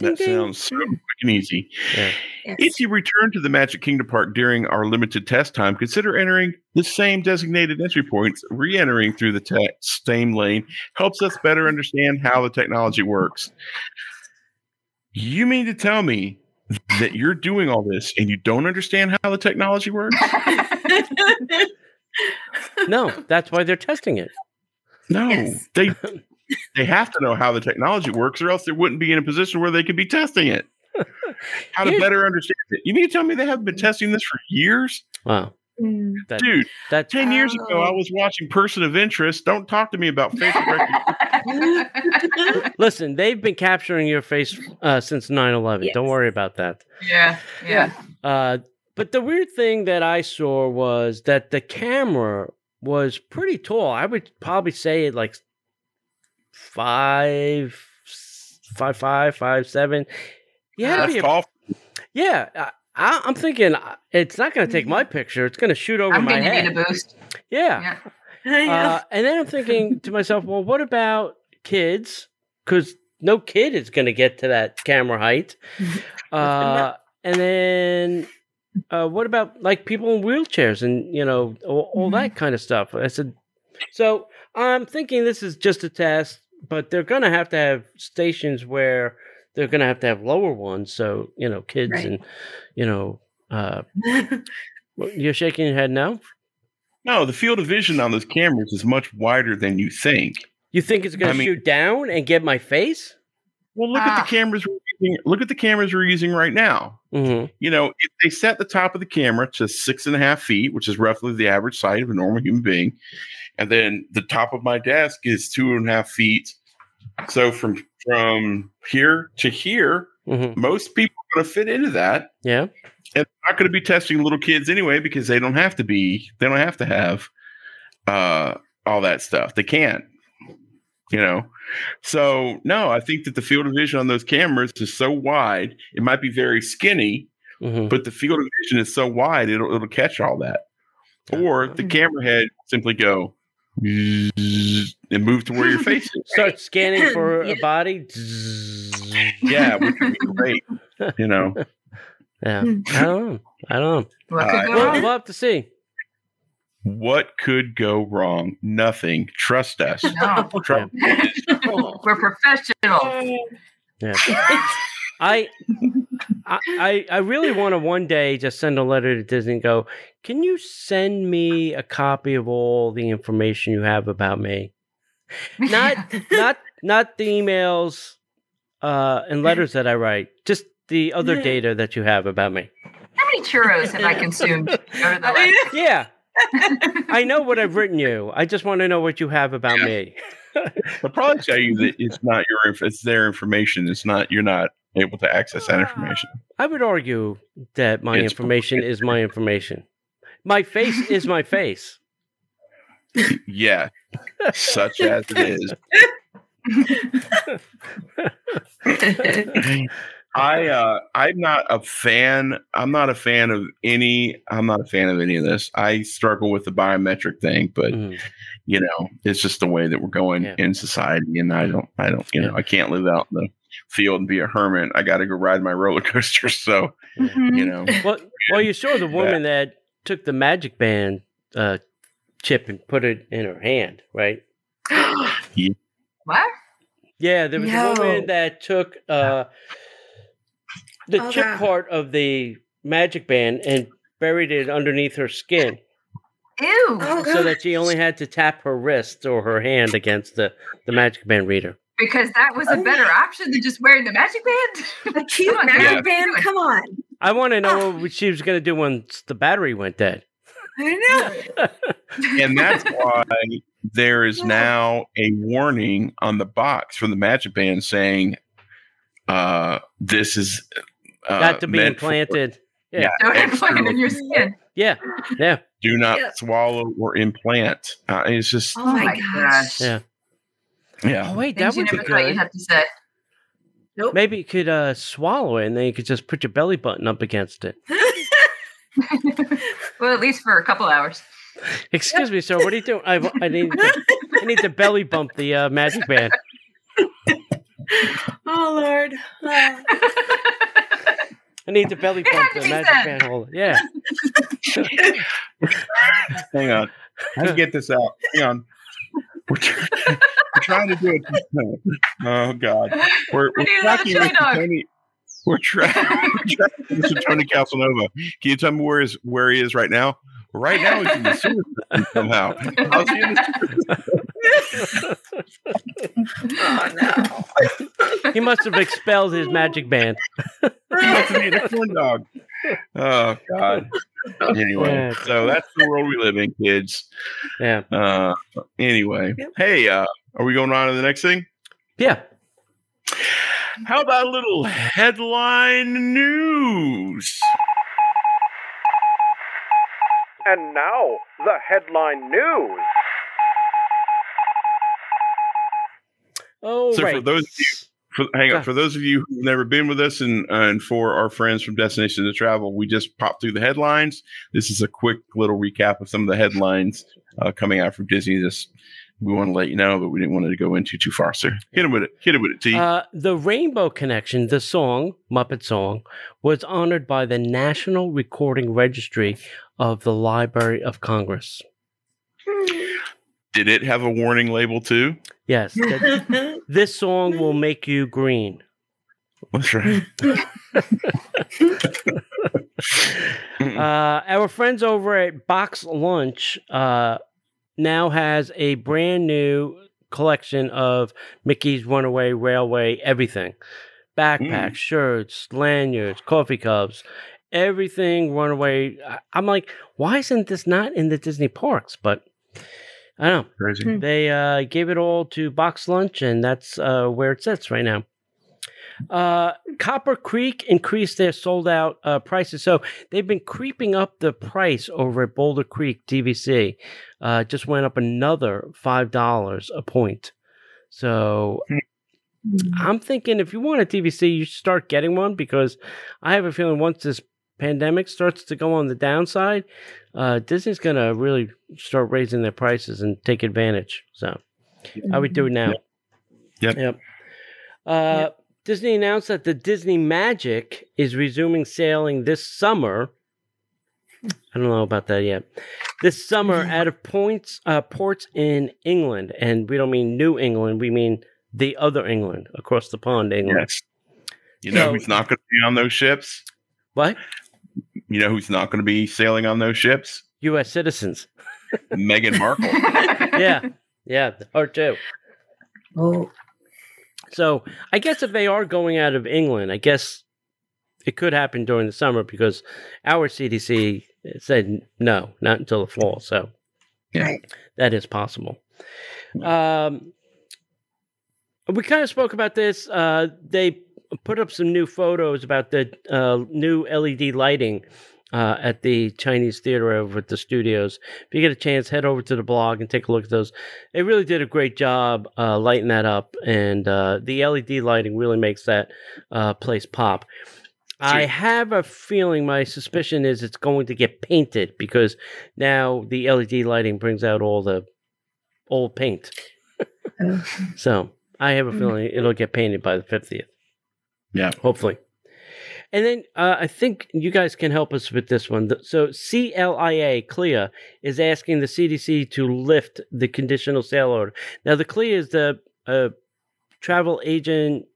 That Ding, ding. sounds so mm. quick and easy. Yeah. If you return to the Magic Kingdom Park during our limited test time, consider entering the same designated entry points. Re entering through the te- same lane helps us better understand how the technology works. You mean to tell me that you're doing all this and you don't understand how the technology works? *laughs* *laughs* No, that's why they're testing it. No, Yes. they *laughs* they have to know how the technology works, or else they wouldn't be in a position where they could be testing it. *laughs* How to better understand it? You mean to tell me they haven't been testing this for years, Wow. Mm. That, dude? that's 10 years ago, I Oh. was watching Person of Interest. Don't talk to me about *laughs* facial recognition. Listen, they've been capturing your face uh, since 9 11. Don't worry about that. yeah, yeah. Uh, but the weird thing that I saw was that the camera was pretty tall. I would probably say like five, five, five, five, seven. Yeah, That's tall. yeah. I, I, I'm thinking uh, it's not going to take my picture. It's going to shoot over I'm my going to head. need a boost. yeah. Yeah. *laughs* Uh, and then I'm thinking to myself, well, what about kids? Because no kid is going to get to that camera height. *laughs* Uh, and then uh, what about like people in wheelchairs and you know all, all that kind of stuff? I said, so I'm thinking this is just a test, but they're going to have to have stations where they're going to have to have lower ones, so you know kids Right. and you know. Uh, *laughs* you're shaking your head no. No, the field of vision on those cameras is much wider than you think. You think it's going I to mean- shoot down and get my face? Well, look at Ah. the cameras we're using. Look at the cameras we're using right now. Mm-hmm. You know, if they set the top of the camera to six and a half feet, which is roughly the average height of a normal human being, and then the top of my desk is two and a half feet. So from from here to here, Mm-hmm. most people are going to fit into that. Yeah. and they're not going to be testing little kids anyway because they don't have to be they don't have to have uh all that stuff they can't you know so no i think that the field of vision on those cameras is so wide it might be very skinny Mm-hmm. but the field of vision is so wide it'll, it'll catch all that or the camera head simply go and move to where your face is Start scanning for *laughs* a body. yeah which would be *laughs* great you know Yeah. I don't know. I don't know. Uh, We'll, we'll have to see. What could go wrong nothing trust us No. Trust *laughs* We're professionals. Yeah. *laughs* I, I, I- I really want to one day just send a letter to Disney and go, can you send me a copy of all the information you have about me? *laughs* Not, not, not the emails uh, and letters that I write, just the other data that you have about me. How many churros have I consumed over the last? Yeah. I know what I've written you. I just want to know what you have about Yeah. me. They'll probably tell you that it's not your, it's their information. It's not, you're not able to access that ah. information. I would argue that my It's- information is my information. My face is my face. Yeah, such as it is. *laughs* *laughs* I uh I'm not a fan. I'm not a fan of any. I'm not a fan of any of this. I struggle with the biometric thing, but Mm. you know, it's just the way that we're going Yeah. in society, and I don't. I don't. You know, I can't live out in the field and be a hermit. I got to go ride my roller *laughs* coaster. So Mm-hmm. you know, Well, well, you saw the *laughs* woman that took the Magic Band uh, chip and put it in her hand, right? *gasps* What? Yeah, there was a woman that took uh, the Oh, chip God. part of the Magic Band and buried it underneath her skin, Ew. Oh, so that she only had to tap her wrist or her hand against the the Magic Band reader. Because that was a Oh, better my- option than just wearing the magic band. *laughs* A cute Come on, magic Yeah. band. Come on. I want to know Ah. what she was going to do once the battery went dead. I know. *laughs* and that's why there is Yeah. now a warning on the box from the Magic Band saying, uh, "This is uh, Got to be meant for- implanted. yeah, Don't implant in your skin. Yeah, yeah, do not Yeah. swallow or implant. Uh, it's just Oh my gosh. yeah. yeah. Oh wait, Things that you would be never thought you'd good. have to say. Nope. Maybe you could uh, swallow it, and then you could just put your belly button up against it. *laughs* well, at least for a couple hours. *laughs* Excuse me, sir. What are you doing? I, I need to, I need to belly bump the uh, magic band. *laughs* oh Lord. Oh. I need to belly It bump had to the magic said. band holder. Yeah. *laughs* Hang on, I can get this out. Hang on. We're, try- *laughs* we're trying to do it. Oh God, we're, we're tracking chili Mr. Tony. We're, tra- *laughs* we're tracking Mr. Tony Casanova. Can you tell me where is where he is right now? Right now, he's in the sewer system somehow. How's he oh no. *laughs* He must have expelled his magic band. *laughs* He must be a corn dog. Oh God. Anyway, Yeah. so that's the world we live in, kids. Yeah. Uh, anyway, Yep. hey, uh, are we going on to the next thing? Yeah. How about a little headline news? And now, the headline news. Oh, So for those of For, hang on, for those of you who've never been with us, and and for our friends from Destination to Travel, we just popped through the headlines. This is a quick little recap of some of the headlines uh, coming out from Disney. Just we want to let you know, but we didn't want to go into too far. So hit it with it. Hit it with it, T. Uh, the Rainbow Connection, the song, Muppet Song, was honored by the National Recording Registry of the Library of Congress. Did it have a warning label too? Yes, *laughs* that- this song will make you green. That's right. *laughs* Uh, our friends over at Box Lunch uh, now has a brand new collection of Mickey's Runaway Railway everything backpacks, shirts, lanyards, coffee cups, everything Runaway. I'm like, why isn't this not in the Disney parks? But I don't know. Crazy. They uh, gave it all to Box Lunch, and that's uh, where it sits right now. Uh, Copper Creek increased their sold out uh, prices. So they've been creeping up the price over at Boulder Creek DVC. Uh, just went up another $5 a point. So I'm thinking if you want a DVC, you should start getting one because I have a feeling once this pandemic starts to go on the downside, uh, Disney's going to really start raising their prices and take advantage. So I would do it now. Yep. Yep. Uh, Disney announced that the Disney Magic is resuming sailing this summer. I don't know about that yet. This summer, out of points uh, ports in England, and we don't mean New England, we mean the other England across the pond, England. Yes. You know So- who's not going to be on those ships? What? You know who's not going to be sailing on those ships? U.S. citizens. Meghan Markle. *laughs* Yeah, yeah, her too. Oh, So I guess if they are going out of England, I guess it could happen during the summer because our CDC said no, not until the fall. So Yeah. That is possible. Um, we kind of spoke about this. Uh, they put up some new photos about the uh, new LED lighting uh, at the Chinese theater over at the studios. If you get a chance, head over to the blog and take a look at those. They really did a great job uh, lighting that up, and uh, the LED lighting really makes that uh, place pop. I have a feeling, my suspicion is it's going to get painted because now the LED lighting brings out all the old paint. *laughs* So I have a Mm. feeling it'll get painted by the 50th. Yeah. Hopefully. And then uh, I think you guys can help us with this one. So CLIA, CLIA, is asking the CDC to lift the conditional sail order. Now, the CLIA is the uh, travel agent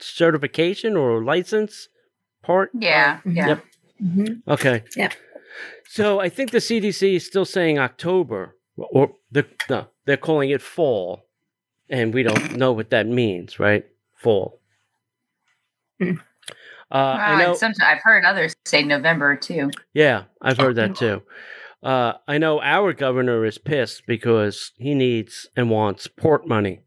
certification or license part. Yeah, yeah. Yep. Mhm. Okay. Yep. So I think the CDC is still saying October, or the no, they're calling it fall, and we don't know what that means, right? Fall. Uh, I know. Sometimes I've heard others say November too. Yeah, I've heard that too. Uh, I know our governor is pissed because he needs and wants port money.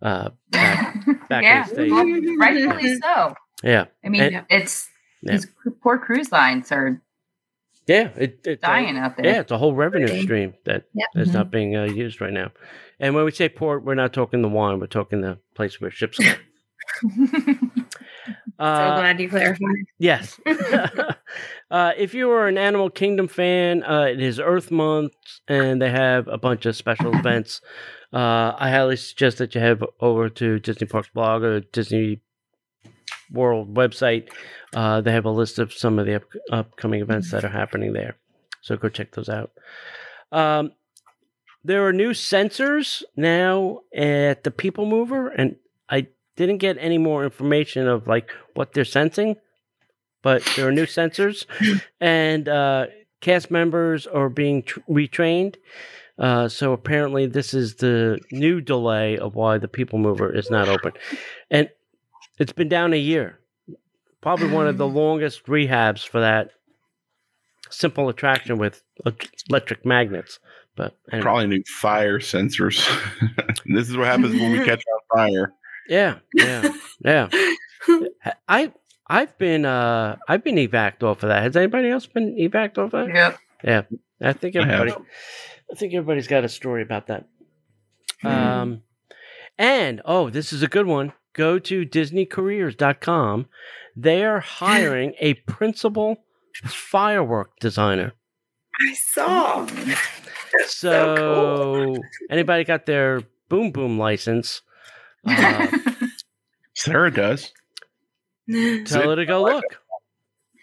Uh, back, *laughs* back yeah, in the States. well, rightfully *laughs* so. Yeah, I mean, And- it's Yeah. these poor cruise lines are yeah, it, it's a- dying out there. Yeah, it's a whole revenue stream that Yep. is not being uh, used right now. And when we say port, we're not talking the wine; we're talking the place where ships go. *laughs* so Uh, glad you clarified. yes. *laughs* *laughs* uh, if you are an Animal Kingdom fan, uh, it is Earth Month, and they have a bunch of special events. Uh, I highly suggest that you head over to Disney Parks blog or Disney World website. Uh, they have a list of some of the up- upcoming events that are happening there. So go check those out. Um, there are new sensors now at the People Mover, and I didn't get any more information of like what they're sensing, but there are new *laughs* sensors, and uh, cast members are being tr- retrained. Uh, so apparently, this is the new delay of why the People Mover is not open, and it's been down a year. Probably one of the longest rehabs for that simple attraction with electric magnets. But anyway. Probably new fire sensors. *laughs* this is what happens when we catch *laughs* on fire. Yeah, yeah, yeah. *laughs* I I've been uh I've been evac off of that. Has anybody else been evac off of that? yeah. I think I everybody. I think everybody's got a story about that. Um, and oh, this is a good one. Go to DisneyCareers.com. They are *gasps* hiring a principal firework designer. I saw. So, *laughs* anybody got their boom boom license? Uh, *laughs* Sarah does. tell her to go look.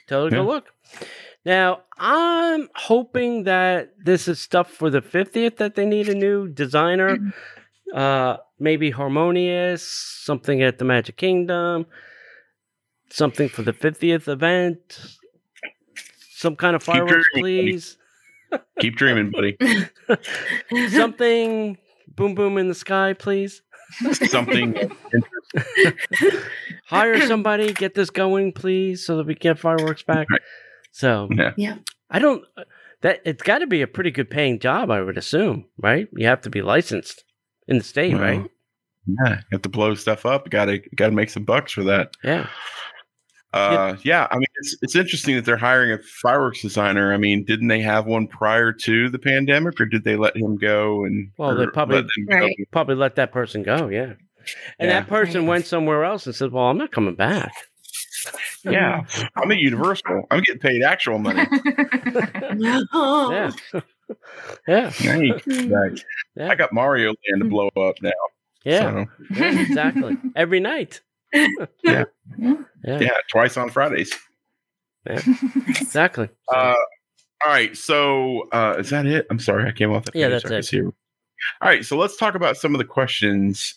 Tell her to go look. Now, I'm hoping that this is stuff for the 50th that they need a new designer. Uh, maybe Harmonious, something at the Magic Kingdom, something for the 50th event, some kind of fireworks, buddy. please. Keep dreaming, buddy. *laughs* something boom boom in the sky, please. Something. *laughs* Hire somebody, get this going, please, so that we get fireworks back. Right. So Yeah. I don't. Uh, that it's got to be a pretty good paying job, I would assume, right? You have to be licensed in the state, Well, right? Yeah, you have to blow stuff up. Got to got to make some bucks for that. Yeah. Uh, yeah, I mean, it's it's interesting that they're hiring a fireworks designer. I mean, didn't they have one prior to the pandemic, or did they let him go? And Well, they probably- let? Right. Probably let that person go. Yeah. And Yeah. that person Right. went somewhere else and said, "Well, I'm not coming back." Yeah, *laughs* I'm at Universal. I'm getting paid actual money. *laughs* Yeah. *laughs* yeah. I, ain't coming back. Yeah. I got Mario Land to blow up now. Yeah. so, yeah, exactly. Every night. Yeah. Yeah. yeah, twice on Fridays. Yeah. *laughs* Exactly. Uh, all right. So uh, is that it? I'm sorry, I came off that. Yeah, page. that's I it. see All right. So let's talk about some of the questions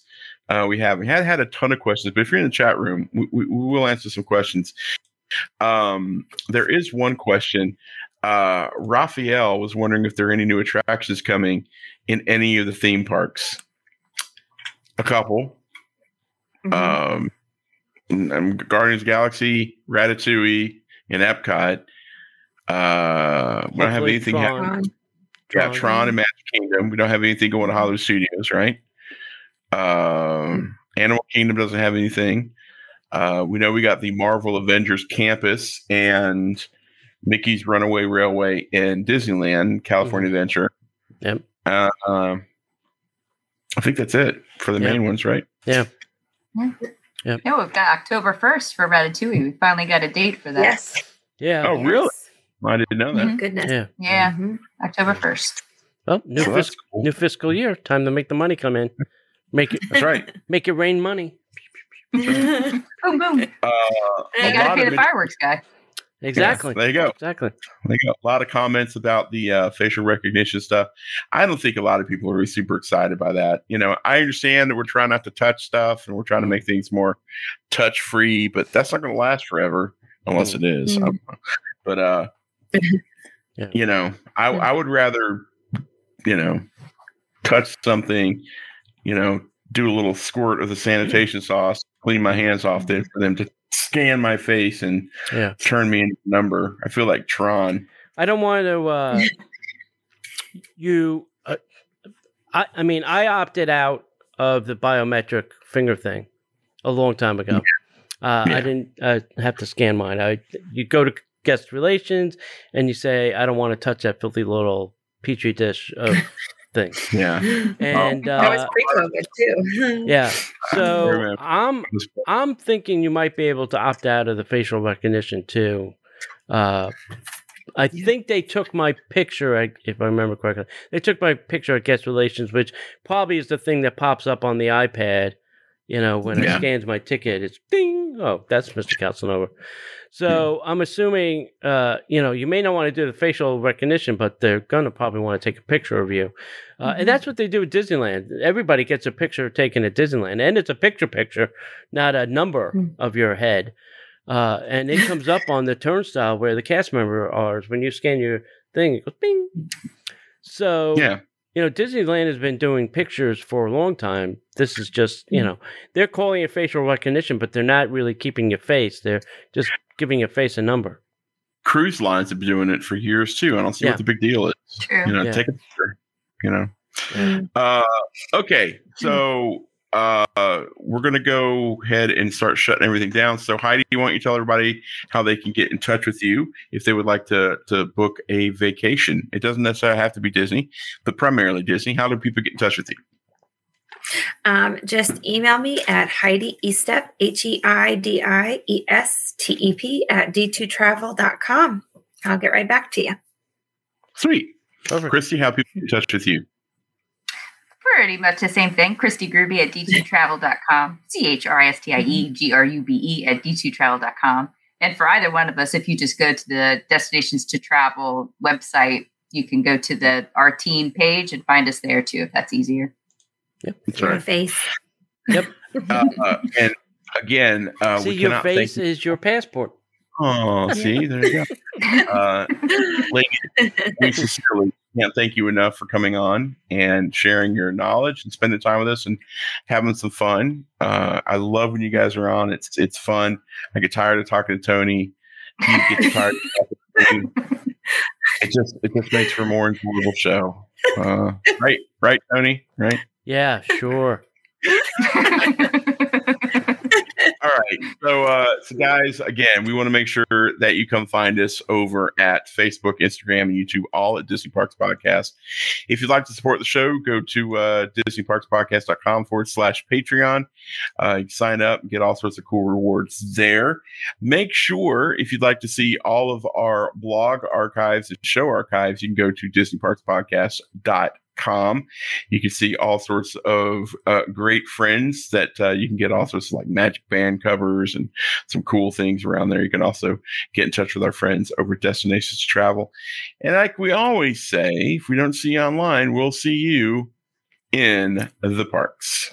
uh, we have. We had had a ton of questions, but if you're in the chat room, we, we, we will answer some questions. Um, there is one question. Uh, Raphael was wondering if there are any new attractions coming in any of the theme parks. A couple. Mhm. Um, um, Guardians of the Galaxy, Ratatouille, and Epcot. Uh, we don't have Hopefully anything. Tron. Um, Yeah, Tron. Tron and Magic Kingdom. We don't have anything going to Hollywood Studios, right? Um, Animal Kingdom doesn't have anything. Uh, we know we got the Marvel Avengers campus and Mickey's Runaway Railway in Disneyland, California Adventure. Yep. Uh, um, I think that's it for the Yeah. main ones, right? Yeah. No, we've got October 1st for Ratatouille. We finally got a date for that. yes. Yeah. Oh, really? Yes. I didn't know that. Mhm. Goodness. Yeah. Yeah, Mhm. October 1st. Well, new So that's fiscal cool. new fiscal year. Time to make the money come in. Make it That's right. *laughs* make it rain money. *laughs* Boom, boom. Uh, You got to pay the it- fireworks guy. Exactly. there you go. Exactly. There you go. A lot of comments about the uh, facial recognition stuff. I don't think a lot of people are really super excited by that. You know, I understand that we're trying not to touch stuff and we're trying to make things more touch free, but that's not going to last forever unless it is. Mm. *laughs* But uh, *laughs* Yeah. you know, I I would rather you know touch something, you know, do a little squirt of the sanitation sauce, clean my hands off there for them to scan my face and Yeah. turn me into a number. I feel like Tron. I don't want to. Uh, you, uh, I, I mean, I opted out of the biometric finger thing a long time ago. Uh, Yeah. I didn't uh, have to scan mine. I you go to guest relations and you say I don't want to touch that filthy little petri dish of thing. Yeah. And that was uh, pre-COVID too. *laughs* yeah, *laughs* so. I'm I'm thinking you might be able to opt out of the facial recognition too. Uh, I think they took my picture, if I remember correctly. They took my picture at guest relations, which probably is the thing that pops up on the iPad. You know, when Yeah. it scans my ticket, it's ding. Oh, that's Mr. Calcinova. So I'm assuming, uh, you know, you may not want to do the facial recognition, but they're gonna probably want to take a picture of you, uh, and that's what they do at Disneyland. Everybody gets a picture taken at Disneyland, and it's a picture picture, not a number Hmm. of your head. Uh, and it comes up on the turnstile where the cast member are. When you scan your thing, it goes bing. So Yeah. You know, Disneyland has been doing pictures for a long time. This is just, you know, they're calling it facial recognition, but they're not really keeping your face. They're just giving your face a number. Cruise lines have been doing it for years too. I don't see Yeah. what the big deal is. True. You know, Yeah. take a picture. You know. Mm. Uh, okay, so uh, we're gonna go ahead and start shutting everything down. So Heidi, why don't you tell everybody how they can get in touch with you if they would like to to book a vacation? It doesn't necessarily have to be Disney, but primarily Disney. How do people get in touch with you? Um, just email me at Heidi Estep, H E I D I E S T E P, at d2travel.com. I'll get right back to you. Sweet, Perfect. Christie. How people get in touch with you? Pretty much the same thing. Christie Grube at d2travel.com. C H R I S T I E G R U B E at d2travel.com. And for either one of us, if you just go to the Destinations to Travel website, you can go to the our teen page and find us there too, if that's easier. That's My right. face. *laughs* Uh, uh, and again, uh, see, we your face thank. is your passport. Oh, see, there you go. *laughs* Uh, ladies, we sincerely can't thank you enough for coming on and sharing your knowledge and spending time with us and having some fun. Uh, I love when you guys are on. It's it's fun. I get tired of talking to Tony. He gets tired. Of talking to me. *laughs* It just it just makes for a more enjoyable show. Uh, right, right, Tony. Right. Yeah, sure. *laughs* Right. So, uh, so guys, again, we want to make sure that you come find us over at Facebook, Instagram, and YouTube, all at Disney Parks Podcast. If you'd like to support the show, go to uh, DisneyParksPodcast.com forward slash Patreon. Uh, you can sign up and get all sorts of cool rewards there. Make sure, if you'd like to see all of our blog archives and show archives, you can go to DisneyParksPodcast.com com. You can see all sorts of uh, great friends that uh, you can get all sorts of like magic band covers and some cool things around there. You can also get in touch with our friends over at Destinations Travel. And like we always say, if we don't see you online, we'll see you in the parks.